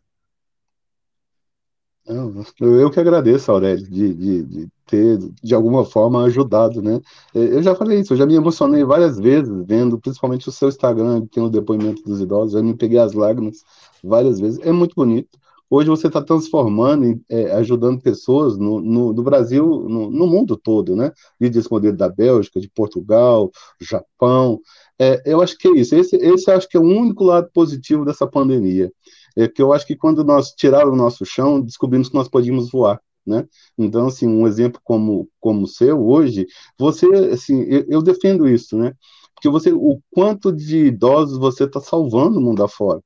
Eu que agradeço, Aurélio, de, de, de, ter, de alguma forma, ajudado, né? É, eu já falei isso, eu já me emocionei várias vezes, vendo, principalmente o seu Instagram, que tem o depoimento dos idosos, eu me peguei as lágrimas várias vezes, é muito bonito. Hoje você está transformando, é, ajudando pessoas no, no, no Brasil, no, no, mundo todo, né? Líderes modelo da Bélgica, de Portugal, Japão. É, eu acho que é isso. Esse, esse acho que é o único lado positivo dessa pandemia. É que eu acho que quando nós tiraram o nosso chão, descobrimos que nós podíamos voar. Né? Então, assim, um exemplo como, como o seu hoje, você, assim, eu, eu defendo isso, né? Porque você, o quanto de idosos você está salvando o mundo afora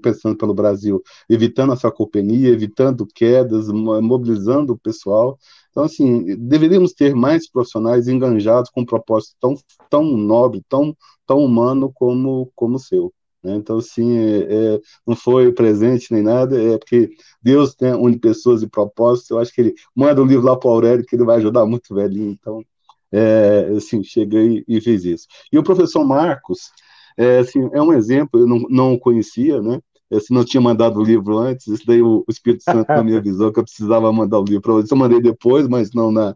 pensando pelo Brasil, evitando a sarcopenia, evitando quedas, mobilizando o pessoal. Então, assim, deveríamos ter mais profissionais enganjados com um propósito tão, tão nobre, tão, tão humano como, como o seu. Né? Então, assim, é, é, não foi presente nem nada, é porque Deus tem, une pessoas e propósitos. Eu acho que ele manda um livro lá para o Aurélio, que ele vai ajudar muito velhinho. Então, é, assim, cheguei e fiz isso. E o professor Marcos, é, assim, é um exemplo, eu não, não o conhecia, né? É, se não tinha mandado o livro antes, isso daí o, Espírito Santo não me avisou que eu precisava mandar o livro para você. Eu mandei depois, mas não na,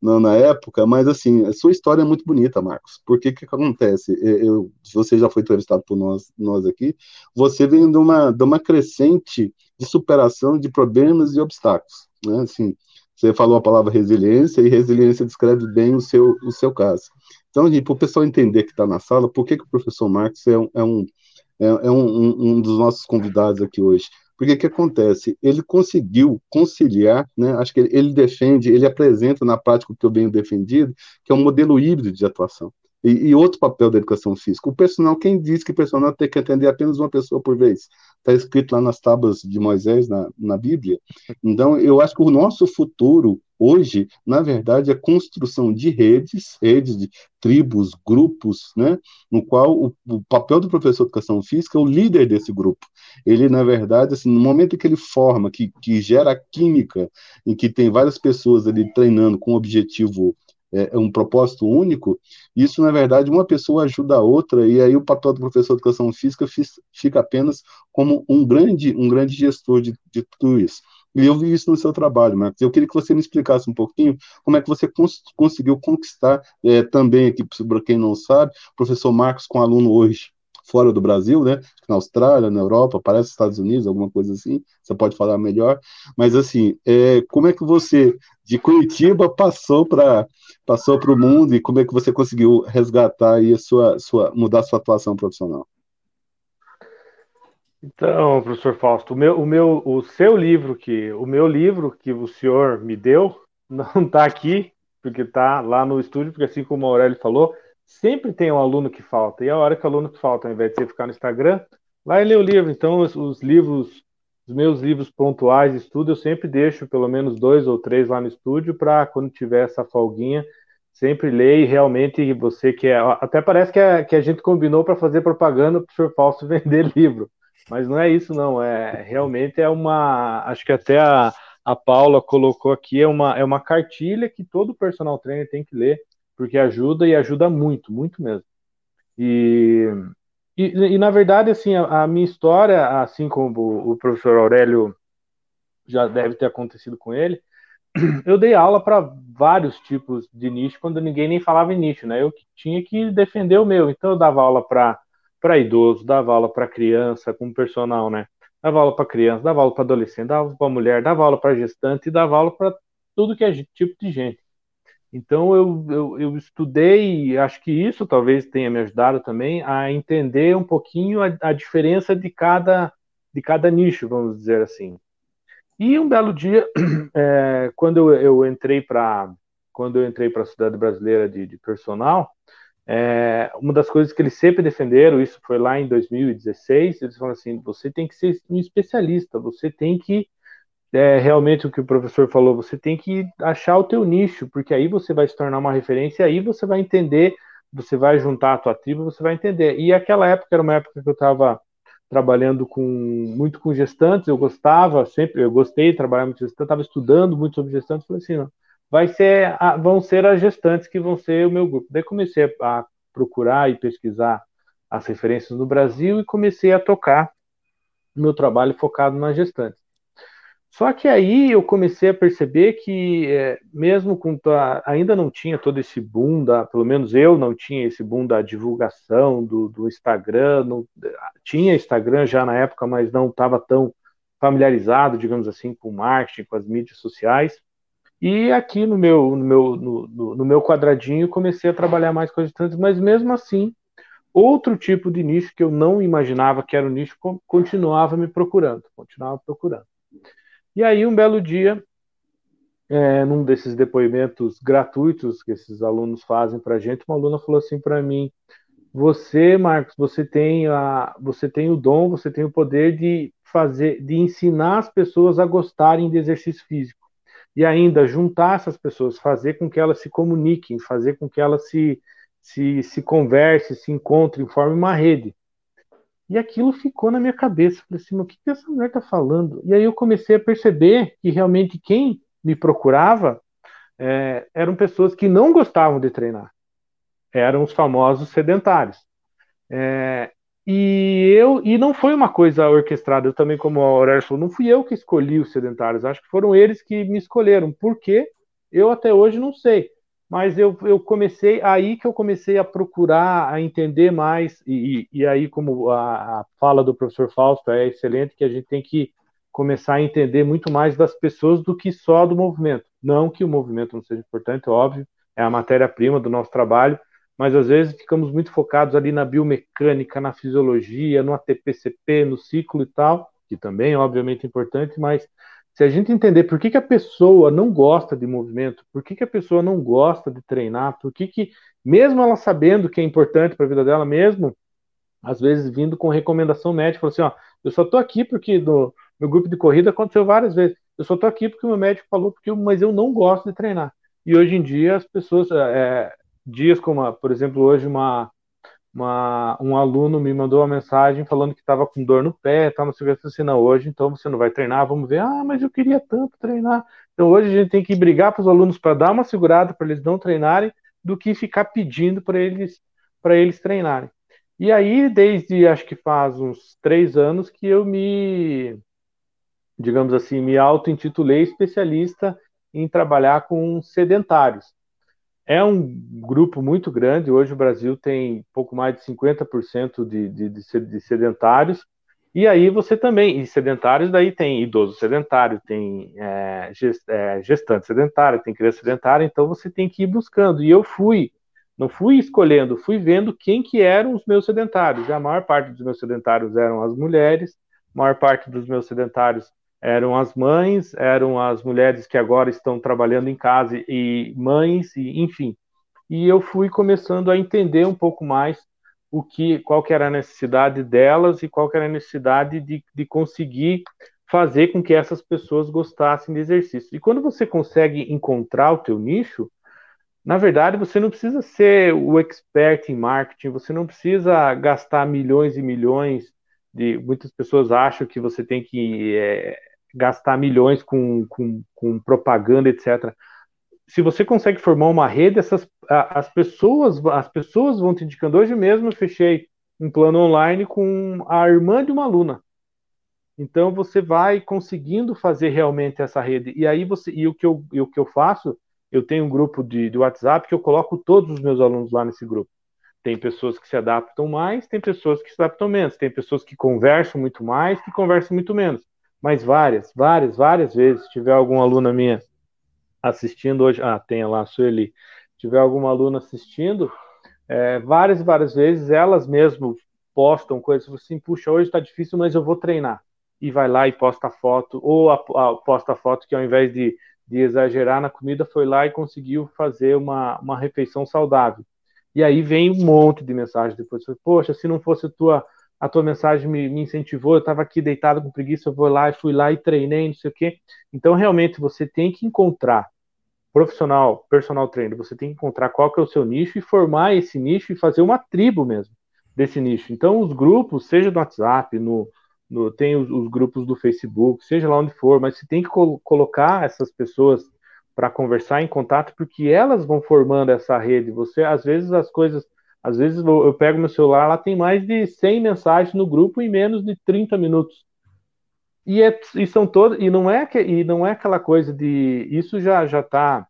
não na época. Mas, assim, a sua história é muito bonita, Marcos. Porque que, que acontece? É, eu, você já foi entrevistado por nós, nós aqui, você vem de uma, de uma crescente de superação de problemas e obstáculos. Né? Assim, você falou a palavra resiliência, e resiliência descreve bem o seu, o seu caso. Então, para o pessoal entender que está na sala, por que, que o professor Marcos é um, é um, é, é um, um dos nossos convidados aqui hoje? Porque o que acontece? Ele conseguiu conciliar, né? acho que ele, ele, defende, ele apresenta na prática o que eu venho defendido, que é um modelo híbrido de atuação. E, e, outro papel da educação física. O personal, quem diz que o personal tem que atender apenas uma pessoa por vez? Está escrito lá nas tábuas de Moisés, na, na Bíblia. Então, eu acho que o nosso futuro, hoje, na verdade, é construção de redes, redes de tribos, grupos, né? no qual o, o papel do professor de educação física é o líder desse grupo. Ele, na verdade, assim, no momento que ele forma, que, que gera química, em que tem várias pessoas ali treinando com um objetivo é, é, um propósito único, isso, na verdade, uma pessoa ajuda a outra, e aí o papel do professor de educação física fica apenas como um grande, um grande gestor de, de tudo isso. E eu vi isso no seu trabalho, Marcos. Eu queria que você me explicasse um pouquinho como é que você cons conseguiu conquistar, é, também aqui, para quem não sabe, professor Marcos com aluno hoje fora do Brasil, né? Na Austrália, na Europa, parece Estados Unidos, alguma coisa assim. Você pode falar melhor. Mas assim, é, como é que você de Curitiba passou para passou para o mundo e como é que você conseguiu resgatar aí a sua, sua mudar a sua atuação profissional? Então, professor Fausto, o meu, o meu, o seu livro que, o meu livro que o senhor me deu não está aqui porque está lá no estúdio, porque assim como o Aurélio falou, sempre tem um aluno que falta. E a hora que o aluno que falta, ao invés de você ficar no Instagram, vai ler o livro. Então, os, os livros, os meus livros pontuais de estudo, eu sempre deixo pelo menos dois ou três lá no estúdio para quando tiver essa folguinha, sempre ler e realmente você quer. Até parece que a, que a gente combinou para fazer propaganda para o senhor Fausto vender livro. Mas não é isso, não. É realmente é uma. Acho que até a, a Paula colocou aqui, é uma, é uma cartilha que todo personal trainer tem que ler porque ajuda e ajuda muito, muito mesmo. E, e, e na verdade, assim, a, a, minha história, assim como o, o professor Aurélio já deve ter acontecido com ele, eu dei aula para vários tipos de nicho quando ninguém nem falava em nicho, né? Eu tinha que defender o meu, então eu dava aula para para idoso, dava aula para criança, com personal, né? Dava aula para criança, dava aula para adolescente, dava para mulher, dava aula para gestante dava aula para tudo que é tipo de gente. Então eu, eu, eu, estudei, acho que isso talvez tenha me ajudado também a entender um pouquinho a, a diferença de cada, de cada nicho, vamos dizer assim. E um belo dia, é, quando eu, eu entrei para quando eu entrei para a Sociedade Brasileira de, de Personal, é, uma das coisas que eles sempre defenderam, isso foi lá em 2016, eles falaram assim: você tem que ser um especialista, você tem que é realmente o que o professor falou, você tem que achar o teu nicho, porque aí você vai se tornar uma referência, aí você vai entender, você vai juntar a tua tribo, você vai entender. E aquela época era uma época que eu estava trabalhando com muito com gestantes, eu gostava, sempre eu gostei de trabalhar muito gestantes, estava estudando muito sobre gestantes, falei assim, não, vai ser, vão ser as gestantes que vão ser o meu grupo. Daí comecei a procurar e pesquisar as referências no Brasil e comecei a tocar meu trabalho focado nas gestantes. Só que aí eu comecei a perceber que, é, mesmo com ainda não tinha todo esse boom, da, pelo menos eu não tinha esse boom da divulgação do, do Instagram, não, tinha Instagram já na época, mas não estava tão familiarizado, digamos assim, com o marketing, com as mídias sociais. E aqui no meu, no meu, no, no meu quadradinho comecei a trabalhar mais com as gestantes, mas mesmo assim, outro tipo de nicho que eu não imaginava que era o nicho continuava me procurando, continuava procurando. E aí, um belo dia, é, num desses depoimentos gratuitos que esses alunos fazem para a gente, uma aluna falou assim para mim: Você, Marcos, você tem, a, você tem o dom, você tem o poder de fazer, de ensinar as pessoas a gostarem de exercício físico. E ainda juntar essas pessoas, fazer com que elas se comuniquem, fazer com que elas se, se, se conversem, se encontrem, formem uma rede. E aquilo ficou na minha cabeça. Falei assim, o que, que essa mulher está falando? E aí eu comecei a perceber que realmente quem me procurava é, eram pessoas que não gostavam de treinar. Eram os famosos sedentários. É, e eu e não foi uma coisa orquestrada, eu também, como a Aurélio falou, não fui eu que escolhi os sedentários, acho que foram eles que me escolheram. Por quê? Eu até hoje não sei mas eu, eu comecei aí que eu comecei a procurar a entender mais e, e aí como a, a, fala do professor Fausto é excelente que a gente tem que começar a entender muito mais das pessoas do que só do movimento. Não que o movimento não seja importante óbvio é a matéria-prima do nosso trabalho mas às vezes ficamos muito focados ali na biomecânica na fisiologia no ATPCP no ciclo e tal que também obviamente é importante mas se a gente entender por que, que a pessoa não gosta de movimento, por que, que a pessoa não gosta de treinar, por que, que mesmo ela sabendo que é importante para a vida dela, mesmo às vezes vindo com recomendação médica, falou assim, ó, eu só tô aqui porque no meu grupo de corrida aconteceu várias vezes, eu só tô aqui porque o meu médico falou, porque mas eu não gosto de treinar. E hoje em dia as pessoas, é, dias como, por exemplo, hoje uma uma, um aluno me mandou uma mensagem falando que estava com dor no pé, tá, não sei o que, assim, não, hoje então você não vai treinar, vamos ver, ah, mas eu queria tanto treinar. Então hoje a gente tem que brigar para os alunos para dar uma segurada, para eles não treinarem, do que ficar pedindo para eles, eles treinarem. E aí, desde acho que faz uns três anos que eu me, digamos assim, me auto-intitulei especialista em trabalhar com sedentários. É um grupo muito grande. Hoje o Brasil tem pouco mais de 50% de, de, de sedentários. E aí você também, e sedentários, daí tem idoso sedentário, tem é, é, gestante sedentário, tem criança sedentária, então você tem que ir buscando. E eu fui, não fui escolhendo, fui vendo quem que eram os meus sedentários. E a maior parte dos meus sedentários eram as mulheres, a maior parte dos meus sedentários eram as mães, eram as mulheres que agora estão trabalhando em casa e mães, e enfim. E eu fui começando a entender um pouco mais o que, qual que era a necessidade delas e qual que era a necessidade de, de conseguir fazer com que essas pessoas gostassem de exercício. E quando você consegue encontrar o teu nicho, na verdade, você não precisa ser o expert em marketing, você não precisa gastar milhões e milhões de. Muitas pessoas acham que você tem que é, gastar milhões com, com, com propaganda, etc. Se você consegue formar uma rede, essas, as pessoas as pessoas vão te indicando. Hoje mesmo eu fechei um plano online com a irmã de uma aluna. Então você vai conseguindo fazer realmente essa rede. E aí você e o que eu, o que eu faço, eu tenho um grupo de, de WhatsApp que eu coloco todos os meus alunos lá nesse grupo. Tem pessoas que se adaptam mais, tem pessoas que se adaptam menos, tem pessoas que conversam muito mais, que conversam muito menos mas várias, várias, várias vezes. Se tiver alguma aluna minha assistindo hoje, ah, tem lá a Sueli, se tiver alguma aluna assistindo, é, várias, várias vezes elas mesmo postam coisas assim, puxa, hoje está difícil, mas eu vou treinar. E vai lá e posta foto, ou a, a, posta foto que ao invés de, de exagerar na comida, foi lá e conseguiu fazer uma, uma refeição saudável. E aí vem um monte de mensagem depois, poxa, se não fosse tua a tua mensagem me, me incentivou, eu estava aqui deitado com preguiça, eu vou lá e fui lá e treinei, não sei o quê. Então, realmente, você tem que encontrar profissional, personal trainer, você tem que encontrar qual que é o seu nicho e formar esse nicho e fazer uma tribo mesmo desse nicho. Então, os grupos, seja no WhatsApp, no, no tem os, os, grupos do Facebook, seja lá onde for, mas você tem que col colocar essas pessoas para conversar em contato, porque elas vão formando essa rede. Você, às vezes, as coisas às vezes eu pego meu celular, lá tem mais de 100 mensagens no grupo em menos de 30 minutos. E, é, e são todos e não é que e não é aquela coisa de isso já já está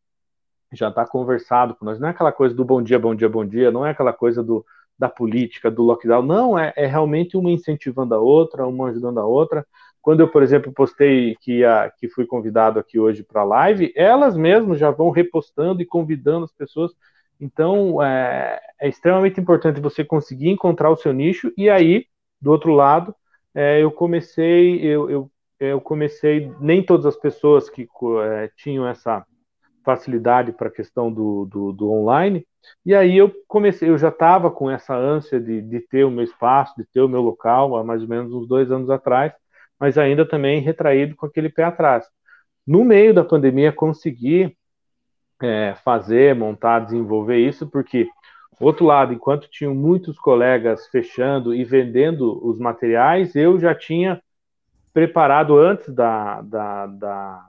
já tá conversado com nós, não é aquela coisa do bom dia, bom dia, bom dia, não é aquela coisa do da política, do lockdown, não, é, é realmente uma incentivando a outra, uma ajudando a outra. Quando eu, por exemplo, postei que, a, que fui convidado aqui hoje para a live, elas mesmas já vão repostando e convidando as pessoas. Então, é, é, extremamente importante você conseguir encontrar o seu nicho. E aí, do outro lado, é, eu comecei, eu, eu, eu, comecei, nem todas as pessoas que é, tinham essa facilidade para a questão do, do, do, online. E aí eu comecei, eu já estava com essa ânsia de, de ter o meu espaço, de ter o meu local, há mais ou menos uns dois anos atrás, mas ainda também retraído com aquele pé atrás. No meio da pandemia, consegui é, fazer, montar, desenvolver isso, porque, outro lado, enquanto tinham muitos colegas fechando e vendendo os materiais, eu já tinha preparado antes da, da, da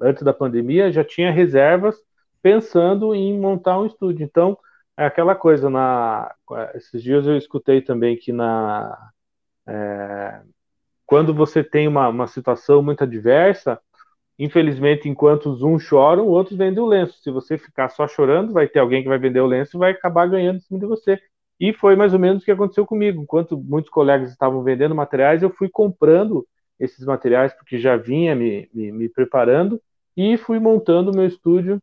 antes da pandemia, já tinha reservas pensando em montar um estúdio. Então, é aquela coisa, na, esses dias eu escutei também que na, é, quando você tem uma, uma situação muito adversa, infelizmente, enquanto os uns choram, outros vendem o lenço. Se você ficar só chorando, vai ter alguém que vai vender o lenço e vai acabar ganhando em cima de você. E foi mais ou menos o que aconteceu comigo. Enquanto muitos colegas estavam vendendo materiais, eu fui comprando esses materiais porque já vinha me, me, me preparando e fui montando meu estúdio,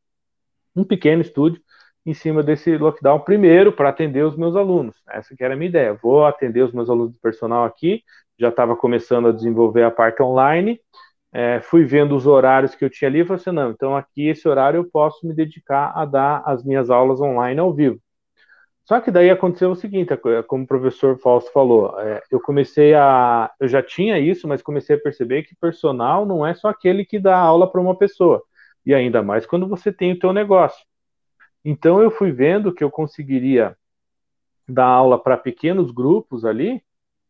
um pequeno estúdio, em cima desse lockdown, primeiro para atender os meus alunos. Essa que era a minha ideia. Vou atender os meus alunos de personal aqui, já estava começando a desenvolver a parte online, é, fui vendo os horários que eu tinha ali e falei assim, não, então aqui esse horário eu posso me dedicar a dar as minhas aulas online ao vivo. Só que daí aconteceu o seguinte, como o professor Fausto falou, é, eu comecei a, eu já tinha isso, mas comecei a perceber que personal não é só aquele que dá aula para uma pessoa, e ainda mais quando você tem o teu negócio. Então eu fui vendo que eu conseguiria dar aula para pequenos grupos ali,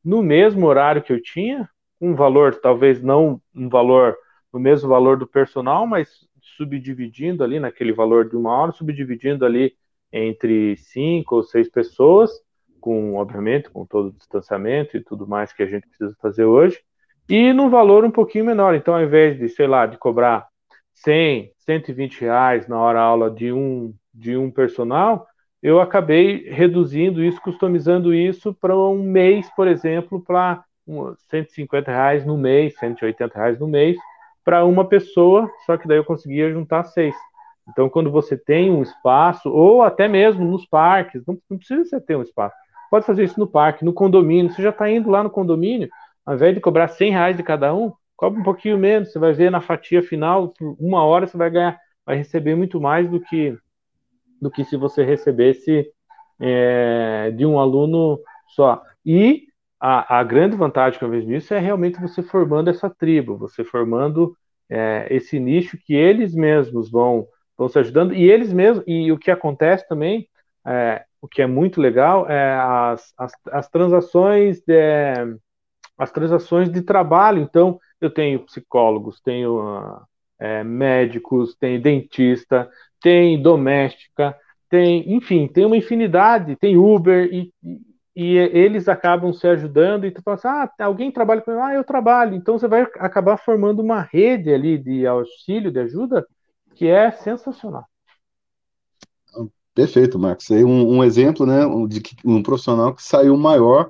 no mesmo horário que eu tinha, um valor, talvez não um valor, no mesmo valor do personal, mas subdividindo ali naquele valor de uma hora, subdividindo ali entre cinco ou seis pessoas, com, obviamente, com todo o distanciamento e tudo mais que a gente precisa fazer hoje, e num valor um pouquinho menor. Então, ao invés de, sei lá, de cobrar 100, 120 reais na hora aula de um, de um personal, eu acabei reduzindo isso, customizando isso para um mês, por exemplo, para 150 reais no mês, 180 reais no mês, para uma pessoa, só que daí eu conseguia juntar seis. Então, quando você tem um espaço, ou até mesmo nos parques, não, não precisa você ter um espaço. Pode fazer isso no parque, no condomínio. Você já está indo lá no condomínio, ao invés de cobrar 100 reais de cada um, cobra um pouquinho menos. Você vai ver na fatia final, uma hora você vai ganhar, vai receber muito mais do que do que se você recebesse é, de um aluno só. E a, a, grande vantagem que eu vejo nisso é realmente você formando essa tribo, você formando é, esse nicho que eles mesmos vão estão se ajudando, e eles mesmos, e o que acontece também, é, o que é muito legal, é as, as, as transações de, as transações de trabalho, então eu tenho psicólogos, tenho é, médicos, tenho dentista, tem doméstica, tem, enfim, tem uma infinidade, tem Uber, e, e eles acabam se ajudando, e tu fala assim, ah, alguém trabalha com ah, eu trabalho, então você vai acabar formando uma rede ali de auxílio, de ajuda, que é sensacional. Perfeito, Marcos. Aí um, um exemplo, né, de um profissional que saiu maior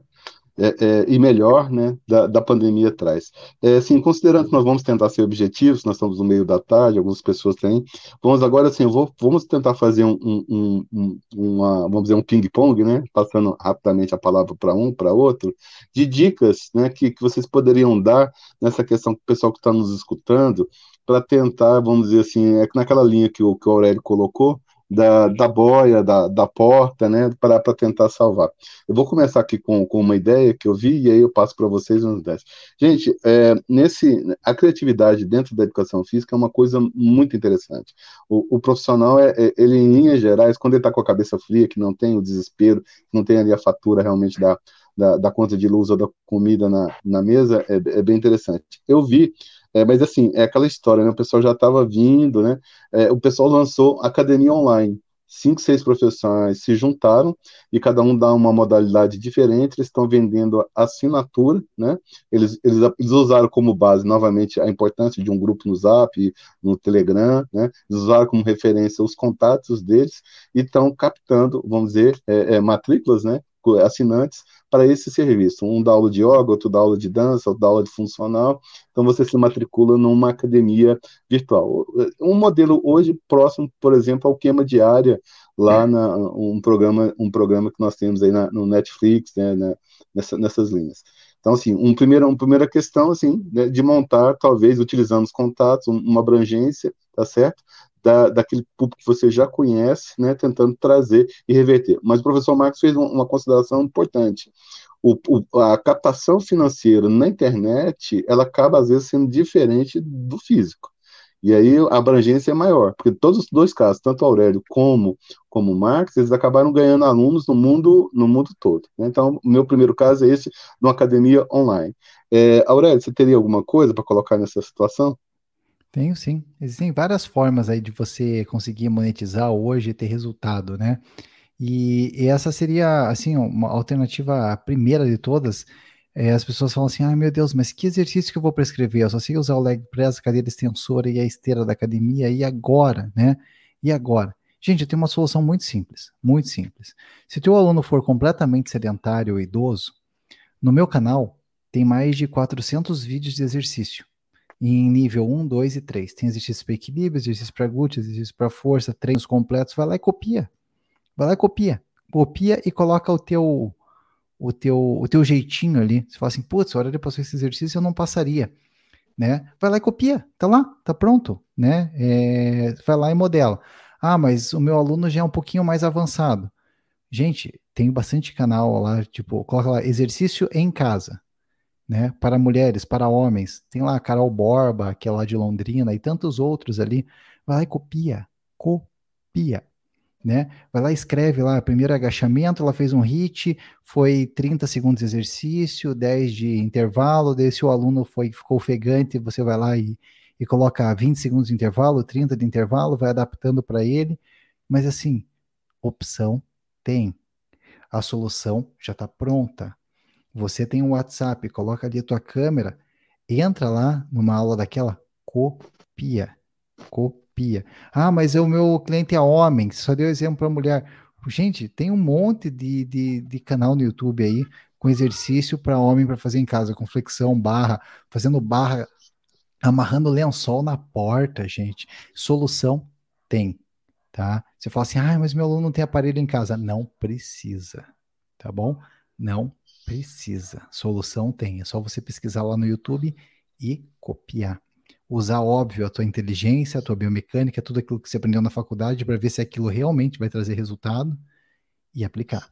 é, é, e melhor, né, da, da pandemia atrás. É, assim, considerando que nós vamos tentar ser objetivos, nós estamos no meio da tarde, algumas pessoas têm, vamos agora, assim, vou, vamos tentar fazer um, um, um uma, vamos dizer, um ping-pong, né, passando rapidamente a palavra para um, para outro, de dicas, né, que, que vocês poderiam dar nessa questão para o pessoal que está nos escutando, para tentar, vamos dizer assim, é naquela linha que o, que o Aurélio colocou, da, da boia, da, da porta, né, para tentar salvar. Eu vou começar aqui com, com uma ideia que eu vi e aí eu passo para vocês nos 10. Gente, é, nesse, a criatividade dentro da educação física é uma coisa muito interessante. O, o profissional, é, é, ele em linhas gerais, quando ele está com a cabeça fria, que não tem o desespero, não tem ali a fatura realmente da, da, da conta de luz ou da comida na, na mesa, é, é bem interessante. Eu vi é, mas assim, é aquela história, né? O pessoal já estava vindo, né? É, o pessoal lançou academia online. cinco, seis profissionais se juntaram e cada um dá uma modalidade diferente, eles estão vendendo assinatura, né? Eles, eles, eles usaram como base, novamente, a importância de um grupo no Zap, no Telegram, né? Eles usaram como referência os contatos deles e estão captando, vamos dizer, é, é, matrículas, né? Assinantes para esse serviço. Um dá aula de yoga, outro dá aula de dança, outro dá aula de funcional. Então você se matricula numa academia virtual. Um modelo hoje próximo, por exemplo, ao Queima Diária, lá na um programa, um programa que nós temos aí na, no Netflix, né, na, nessa, nessas linhas. Então, assim, um primeiro, uma primeira questão, assim, né, de montar, talvez, utilizando os contatos, uma abrangência, tá certo? Da, daquele público que você já conhece, né, tentando trazer e reverter. Mas o professor Marcos fez uma consideração importante. O, o, a captação financeira na internet, ela acaba, às vezes, sendo diferente do físico. E aí a abrangência é maior, porque todos os dois casos, tanto Aurélio como como Marx, eles acabaram ganhando alunos no mundo no mundo todo. Né? Então, o meu primeiro caso é esse, numa academia online. É, Aurélio, você teria alguma coisa para colocar nessa situação? Tenho sim. Existem várias formas aí de você conseguir monetizar hoje e ter resultado, né? E, e essa seria, assim, uma alternativa primeira de todas. É, as pessoas falam assim, ai meu Deus, mas que exercício que eu vou prescrever? Eu só sei usar o leg press, a cadeira extensora e a esteira da academia, e agora, né? E agora? Gente, tenho uma solução muito simples, muito simples. Se teu aluno for completamente sedentário ou idoso, no meu canal tem mais de 400 vídeos de exercício em nível 1, 2 e 3. Tem exercício para equilíbrio, exercício para glúteo, exercício para força, treinos completos. Vai lá e copia. Vai lá e copia. Copia e coloca o teu o teu, o teu jeitinho ali. Você fala assim, putz, a hora de passar esse exercício eu não passaria. Né? Vai lá e copia. Tá lá, tá pronto. Né? É, vai lá e modela. Ah, mas o meu aluno já é um pouquinho mais avançado. Gente, tem bastante canal lá, tipo, coloca lá, exercício em casa né? Para mulheres, para homens. Tem lá a Carol Borba, que é lá de Londrina, e tantos outros ali. Vai lá e copia. Copia. Né? Vai lá escreve lá, primeiro agachamento, ela fez um hit, foi 30 segundos de exercício, 10 de intervalo, daí se o aluno foi, ficou ofegante, você vai lá e, e coloca 20 segundos de intervalo, 30 de intervalo, vai adaptando para ele, mas assim, opção tem. A solução já está pronta. Você tem um WhatsApp, coloca ali a tua câmera, entra lá numa aula daquela, copia. Copia. Ah, mas o meu cliente é homem, só deu exemplo para mulher. Gente, tem um monte de, de, de canal no YouTube aí com exercício para homem para fazer em casa, com flexão, barra, fazendo barra, amarrando lençol na porta, gente. Solução tem, tá? Você fala assim, ah, mas meu aluno não tem aparelho em casa. Não precisa, tá bom? Não Precisa. Solução tem. É só você pesquisar lá no YouTube e copiar. Usar, óbvio, a tua inteligência, a tua biomecânica, tudo aquilo que você aprendeu na faculdade para ver se aquilo realmente vai trazer resultado e aplicar.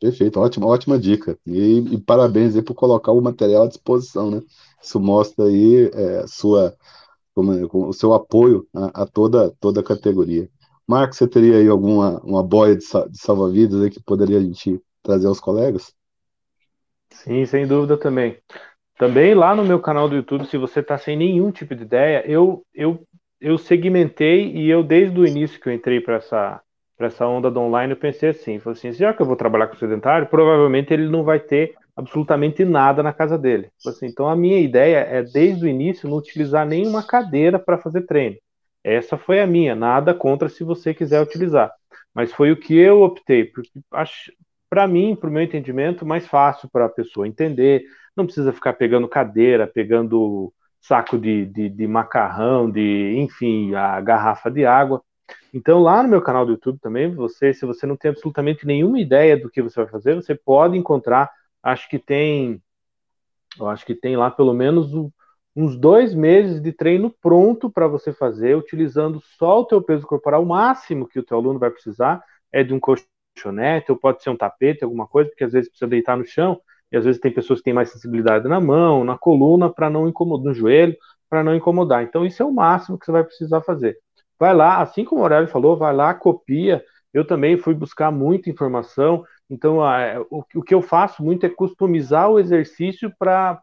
Perfeito, ótima, ótima dica. E, e parabéns aí por colocar o material à disposição, né? Isso mostra aí é, sua, como, o seu apoio a, a, toda, toda a categoria. Marcos, você teria aí alguma uma boia de, de salva-vidas aí que poderia a gente trazer aos colegas? Sim, sem dúvida também. Também lá no meu canal do YouTube, se você está sem nenhum tipo de ideia, eu, eu, eu segmentei e eu, desde o início que eu entrei para essa, essa onda do online, eu pensei assim, falei assim, já que eu vou trabalhar com sedentário, provavelmente ele não vai ter absolutamente nada na casa dele. Assim, então a minha ideia é, desde o início, não utilizar nenhuma cadeira para fazer treino. Essa foi a minha, nada contra se você quiser utilizar. Mas foi o que eu optei, porque acho, para mim, para o meu entendimento, mais fácil para a pessoa entender. Não precisa ficar pegando cadeira, pegando saco de, de, de, macarrão, de enfim, a garrafa de água. Então, lá no meu canal do YouTube também, você, se você não tem absolutamente nenhuma ideia do que você vai fazer, você pode encontrar. Acho que tem, eu acho que tem lá pelo menos uns dois meses de treino pronto para você fazer, utilizando só o teu peso corporal. O máximo que o teu aluno vai precisar é de um coach colchonete, ou pode ser um tapete, alguma coisa, porque às vezes precisa deitar no chão, e às vezes tem pessoas que têm mais sensibilidade na mão, na coluna, para não incomodar, no joelho, para não incomodar. Então, isso é o máximo que você vai precisar fazer. Vai lá, assim como o Aurélio falou, vai lá, copia. Eu também fui buscar muita informação, então o, o que eu faço muito é customizar o exercício para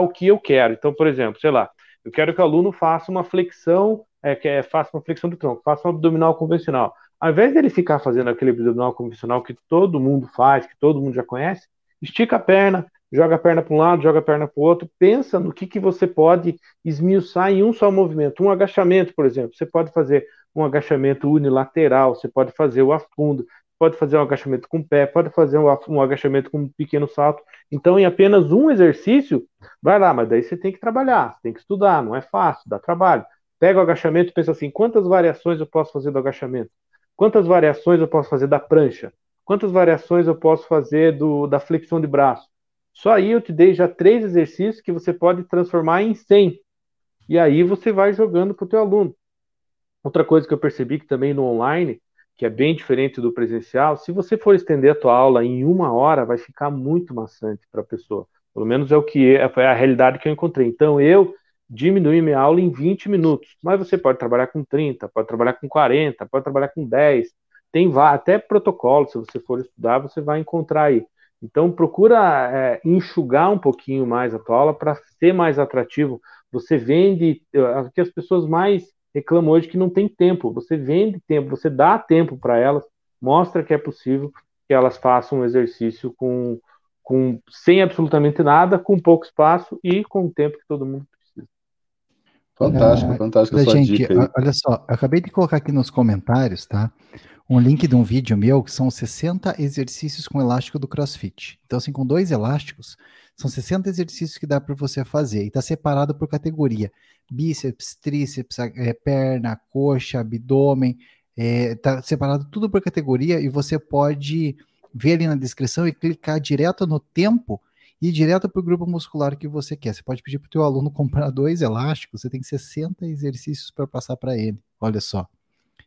o que eu quero. Então, por exemplo, sei lá, eu quero que o aluno faça uma flexão é, que é, faça uma flexão do tronco, faça um abdominal convencional. Ao invés dele ficar fazendo aquele abdominal convencional que todo mundo faz, que todo mundo já conhece, estica a perna, joga a perna para um lado, joga a perna para o outro, pensa no que, que você pode esmiuçar em um só movimento. Um agachamento, por exemplo, você pode fazer um agachamento unilateral, você pode fazer o afundo, pode fazer um agachamento com o pé, pode fazer um, agachamento com um pequeno salto. Então, em apenas um exercício, vai lá, mas daí você tem que trabalhar, tem que estudar, não é fácil, dá trabalho. Pega o agachamento e pensa assim: quantas variações eu posso fazer do agachamento? Quantas variações eu posso fazer da prancha? Quantas variações eu posso fazer do, da flexão de braço? Só aí eu te dei já três exercícios que você pode transformar em 100. E aí você vai jogando para o teu aluno. Outra coisa que eu percebi que também no online, que é bem diferente do presencial, se você for estender a tua aula em uma hora, vai ficar muito maçante para a pessoa. Pelo menos é o que é, a realidade que eu encontrei. Então eu diminui minha aula em 20 minutos, mas você pode trabalhar com 30, pode trabalhar com 40, pode trabalhar com 10. Tem até protocolo, se você for estudar, você vai encontrar aí. Então, procura é, enxugar um pouquinho mais a tua aula para ser mais atrativo. Você vende, o que as pessoas mais reclamam hoje que não tem tempo. Você vende tempo, você dá tempo para elas, mostra que é possível que elas façam um exercício com, com sem absolutamente nada, com pouco espaço e com o tempo que todo mundo. Fantástico, é, fantástico gente, dica aí. Olha só, eu acabei de colocar aqui nos comentários, tá? um link de um vídeo meu que são 60 exercícios com elástico do CrossFit. Então, assim, com dois elásticos, são 60 exercícios que dá para você fazer. E está separado por categoria: bíceps, tríceps, é, perna, coxa, abdômen. Está é, separado tudo por categoria e você pode ver ali na descrição e clicar direto no tempo e direto para o grupo muscular que você quer. Você pode pedir para o teu aluno comprar dois elásticos, você tem 60 exercícios para passar para ele. Olha só.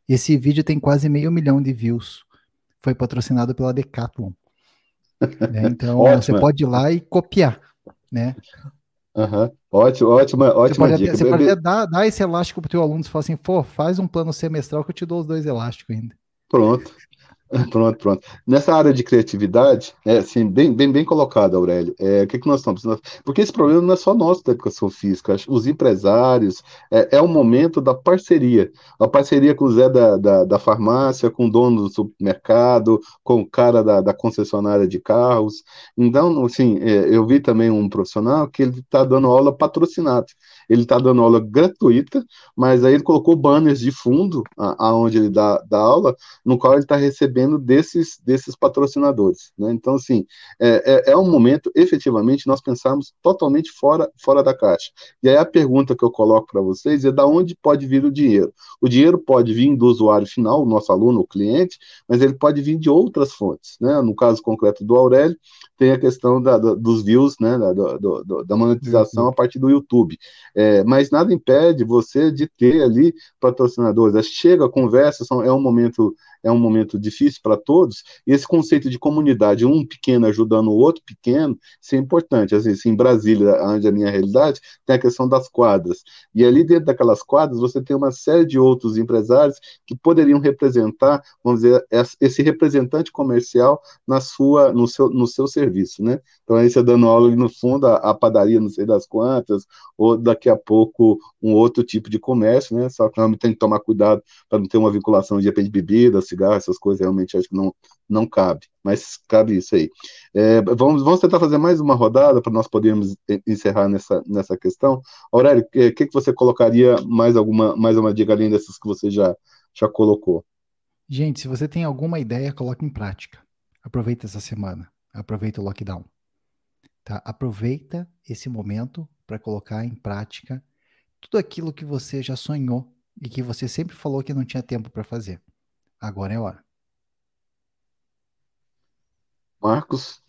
Esse vídeo tem quase meio milhão de views. Foi patrocinado pela Decathlon. né? Então você pode ir lá e copiar, né? Uhum. Ótimo, ótima, ótima você dica. Pode, você pode até dar, dar esse elástico pro teu aluno e falar assim, pô, faz um plano semestral que eu te dou os dois elásticos ainda. Pronto. Pronto, pronto. Nessa área de criatividade, é assim, bem, bem, bem colocado, Aurélio. É, o que, que nós estamos? Porque esse problema não é só nosso da educação física. Os empresários, é, é o momento da parceria. A parceria com o Zé da, da, da farmácia, com o dono do supermercado, com o cara da, da concessionária de carros. Então, assim, é, eu vi também um profissional que ele está dando aula patrocinada ele está dando aula gratuita, mas aí ele colocou banners de fundo aonde ele dá, dá aula, no qual ele está recebendo desses, desses patrocinadores. Né? Então, assim, é, é, é, um momento, efetivamente, nós pensarmos totalmente fora, fora da caixa. E aí a pergunta que eu coloco para vocês é da onde pode vir o dinheiro? O dinheiro pode vir do usuário final, o nosso aluno, o cliente, mas ele pode vir de outras fontes. Né? No caso concreto do Aurélio, tem a questão da, da, dos views, né, da, do, da monetização uhum. a partir do YouTube. É, mas nada impede você de ter ali patrocinadores. Chega, conversa, são, é um momento é um momento difícil para todos, e esse conceito de comunidade, um pequeno ajudando o outro pequeno, isso é importante. Assim, assim, em Brasília, onde é a minha realidade, tem a questão das quadras. E ali dentro daquelas quadras, você tem uma série de outros empresários que poderiam representar, vamos dizer, esse representante comercial na sua, no seu, no seu serviço, né? Então aí você dando aula no fundo, a, a padaria não sei das quantas, ou daqui a pouco um outro tipo de comércio, né? Só que tem que tomar cuidado para não ter uma vinculação de repente bebidas, cigarro, essas coisas realmente acho que não, não cabe, mas cabe isso aí. É, vamos, vamos tentar fazer mais uma rodada para nós podermos encerrar nessa, nessa questão. Aurélio, o que, que você colocaria mais alguma mais uma dica além dessas que você já, já colocou? Gente, se você tem alguma ideia, coloque em prática. Aproveita essa semana, aproveita o lockdown. Tá? Aproveita esse momento para colocar em prática tudo aquilo que você já sonhou e que você sempre falou que não tinha tempo para fazer. Agora é a hora. Marcos?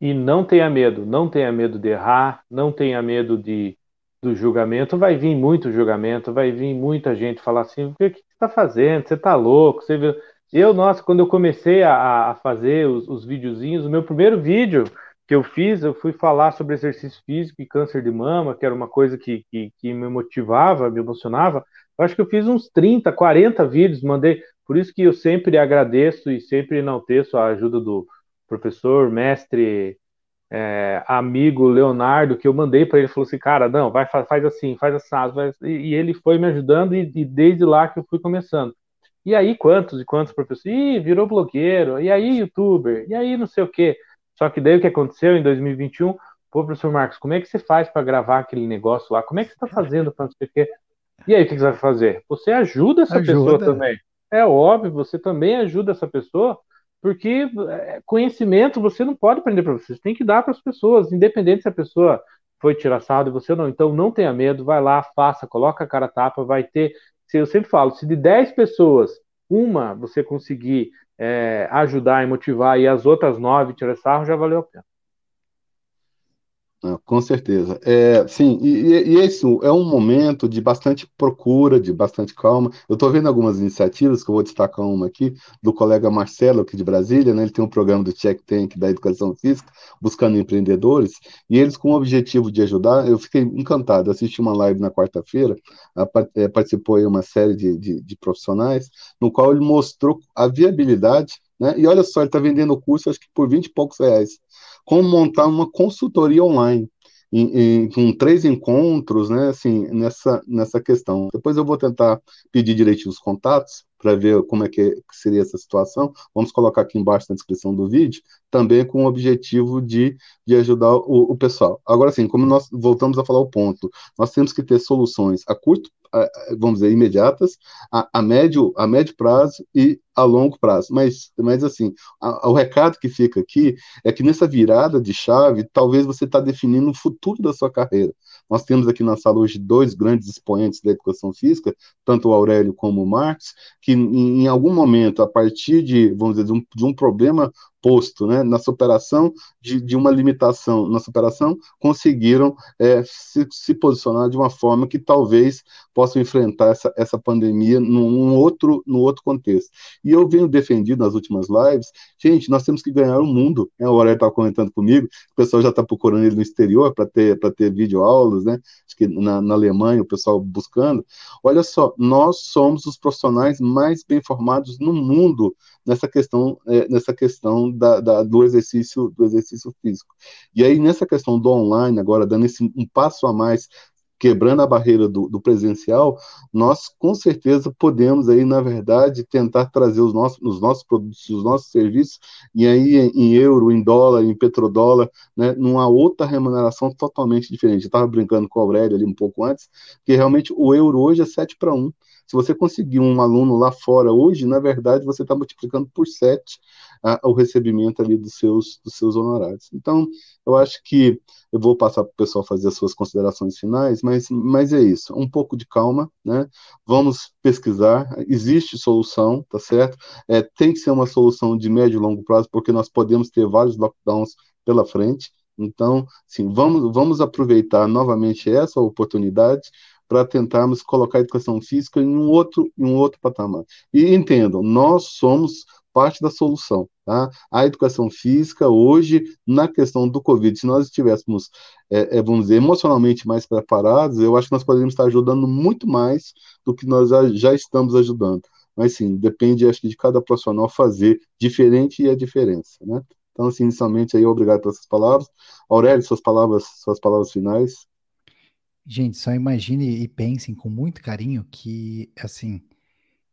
E não tenha medo, não tenha medo de errar, não tenha medo de, do julgamento. Vai vir muito julgamento, vai vir muita gente falar assim: o que, que você está fazendo? Você está louco? Você viu? Eu, nossa, quando eu comecei a, a fazer os, os videozinhos, o meu primeiro vídeo que eu fiz, eu fui falar sobre exercício físico e câncer de mama, que era uma coisa que, que, que me motivava, me emocionava. Eu acho que eu fiz uns 30, 40 vídeos, mandei. Por isso que eu sempre agradeço e sempre enalteço a ajuda do professor, mestre é, amigo Leonardo, que eu mandei para ele, falou assim, cara, não, vai, faz assim, faz assim, faz... e ele foi me ajudando e, e, desde lá que eu fui começando. E aí, quantos e quantos professores? Ih, virou blogueiro, e aí, youtuber, e aí, não sei o quê. Só que daí o que aconteceu em 2021? Pô, professor Marcos, como é que você faz para gravar aquele negócio lá? Como é que você está fazendo para não sei o quê? E aí, o que você vai fazer? Você ajuda essa ajuda. pessoa também. É óbvio, você também ajuda essa pessoa porque é, conhecimento você não pode aprender para você, você tem que dar para as pessoas, independente se a pessoa foi tirar sarro de você ou não. Então não tenha medo, vai lá, faça, coloca a cara tapa, vai ter. Eu sempre falo, se de 10 pessoas, uma você conseguir é, ajudar e motivar e as outras nove tirar sarro, já valeu a pena. Ah, com certeza. É, sim, e, e, isso é um momento de bastante procura, de bastante calma. Eu estou vendo algumas iniciativas, que eu vou destacar uma aqui, do colega Marcelo, aqui de Brasília, né? Ele tem um programa do Check Tank da Educação Física, buscando empreendedores, e eles, com o objetivo de ajudar, eu fiquei encantado. assisti uma live na quarta-feira, é, participou aí uma série de, de, de profissionais, no qual ele mostrou a viabilidade, né? E olha só, ele está vendendo o curso, acho que por 20 e poucos reais como montar uma consultoria online. Em, em, com três encontros, né, assim, nessa, nessa questão. Depois eu vou tentar pedir direitinho os contatos para ver como é que seria essa situação. Vamos colocar aqui embaixo na descrição do vídeo, também com o objetivo de, de ajudar o, o pessoal. Agora, sim, como nós voltamos a falar o ponto, nós temos que ter soluções a curto vamos dizer, imediatas, a, a, médio, a médio prazo e a longo prazo. Mas, mas assim, a, o recado que fica aqui é que nessa virada de chave, talvez você está definindo o futuro da sua carreira. Nós temos aqui na sala hoje dois grandes expoentes da educação física, tanto o Aurélio como o Marx, que em, algum momento, a partir de, vamos dizer, de um, de um problema posto, né, na superação de, de uma limitação, na superação, conseguiram é, se, se, posicionar de uma forma que talvez possam enfrentar essa, essa pandemia num outro, num outro contexto. E eu venho defendido nas últimas lives, gente, nós temos que ganhar o mundo, né, o Aurélio estava comentando comigo, o pessoal já está procurando ele no exterior para ter, ter videoaulas, né, acho que na, na Alemanha o pessoal buscando, olha só, nós somos os profissionais mais bem formados no mundo nessa questão, é, nessa questão da, da, do exercício do exercício físico. E aí nessa questão do online agora dando esse um passo a mais quebrando a barreira do, do, presencial, nós com certeza podemos aí, na verdade, tentar trazer os nossos, os nossos produtos, os nossos serviços, e aí em euro, em dólar, em petrodólar, né, numa outra remuneração totalmente diferente. Eu estava brincando com o Aurélio ali um pouco antes, que realmente o euro hoje é 7 para 1. Se você conseguir um aluno lá fora hoje, na verdade, você está multiplicando por 7 a, o recebimento ali dos seus, dos seus honorários. Então, eu acho que eu vou passar para o pessoal fazer as suas considerações finais, mas, mas é isso, um pouco de calma, né? Vamos pesquisar, existe solução, tá certo? É, tem que ser uma solução de médio e longo prazo, porque nós podemos ter vários lockdowns pela frente. Então, sim, vamos, vamos aproveitar novamente essa oportunidade para tentarmos colocar a educação física em um outro, em um outro patamar. E entendam, nós somos parte da solução. Tá? A educação física, hoje, na questão do Covid, se nós estivéssemos, é, é, vamos dizer, emocionalmente mais preparados, eu acho que nós poderíamos estar ajudando muito mais do que nós já, estamos ajudando. Mas sim, depende, acho que, de cada profissional fazer diferente e a diferença. Né? Então, assim, inicialmente, aí, obrigado pelas palavras. Aurélio, suas palavras, suas palavras finais. Gente, só imagine e pensem com muito carinho que, assim,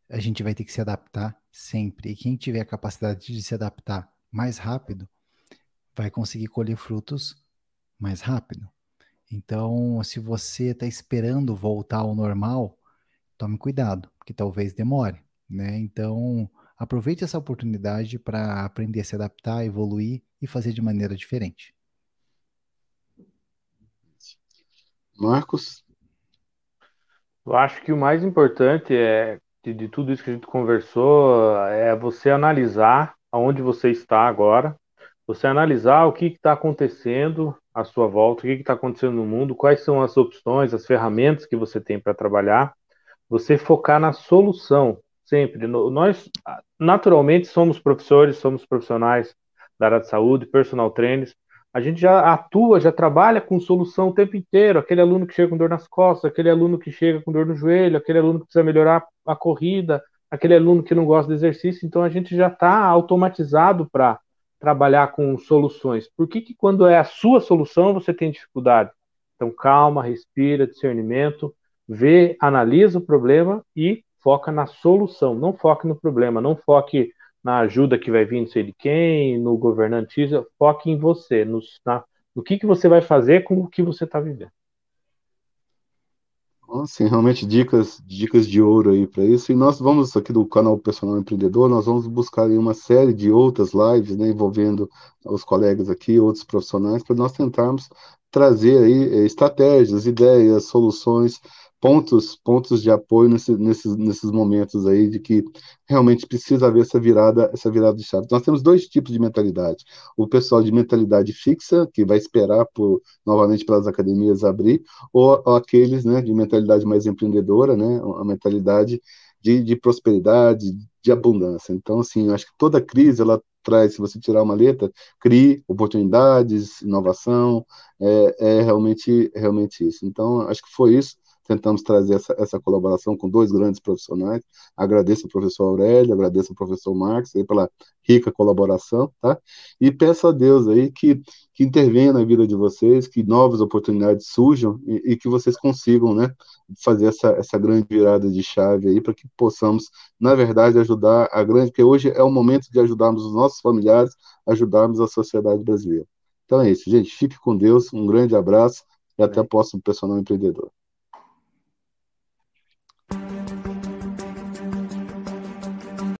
a gente vai ter que se adaptar sempre. E quem tiver a capacidade de se adaptar mais rápido, vai conseguir colher frutos mais rápido. Então, se você está esperando voltar ao normal, tome cuidado, porque talvez demore, né? Então, aproveite essa oportunidade para aprender a se adaptar, evoluir e fazer de maneira diferente. Marcos? Eu acho que o mais importante é de, de tudo isso que a gente conversou é você analisar aonde você está agora, você analisar o que está acontecendo à sua volta, o que está acontecendo no mundo, quais são as opções, as ferramentas que você tem para trabalhar, você focar na solução sempre. Nós, naturalmente, somos professores, somos profissionais da área de saúde, personal trainers, a gente já atua, já trabalha com solução o tempo inteiro. Aquele aluno que chega com dor nas costas, aquele aluno que chega com dor no joelho, aquele aluno que precisa melhorar a corrida, aquele aluno que não gosta de exercício. Então a gente já está automatizado para trabalhar com soluções? Por que, que quando é a sua solução você tem dificuldade? Então, calma, respira, discernimento, vê, analisa o problema e foca na solução. Não foque no problema, não foque na ajuda que vai vir não sei de quem, no governante, foque em você, no, na, no que, que você vai fazer com o que você está vivendo. Sim, realmente dicas, dicas de ouro aí para isso. E nós vamos aqui do canal Personal Empreendedor, nós vamos buscar uma série de outras lives, né, envolvendo os colegas aqui, outros profissionais, para nós tentarmos trazer aí eh, estratégias, ideias, soluções pontos, pontos de apoio nesse, nesses, nesses momentos aí de que realmente precisa haver essa virada, essa virada de chave. Nós temos dois tipos de mentalidade. O pessoal de mentalidade fixa, que vai esperar por, novamente pelas academias abrir, ou, ou aqueles né, de mentalidade mais empreendedora, né, a mentalidade de, de prosperidade, de abundância. Então, assim, eu acho que toda crise, ela traz, se você tirar uma letra, crie oportunidades, inovação, é, é realmente, realmente isso. Então, acho que foi isso tentamos trazer essa, essa colaboração com dois grandes profissionais. Agradeço ao professor Aurélio, agradeço ao professor Marcos aí pela rica colaboração, tá? E peço a Deus aí que, que intervenha na vida de vocês, que novas oportunidades surjam e, e que vocês consigam, né, fazer essa, essa grande virada de chave aí para que possamos, na verdade, ajudar a grande, porque hoje é o momento de ajudarmos os nossos familiares, ajudarmos a sociedade brasileira. Então é isso, gente. Fique com Deus, um grande abraço e até o próximo Personal Empreendedor.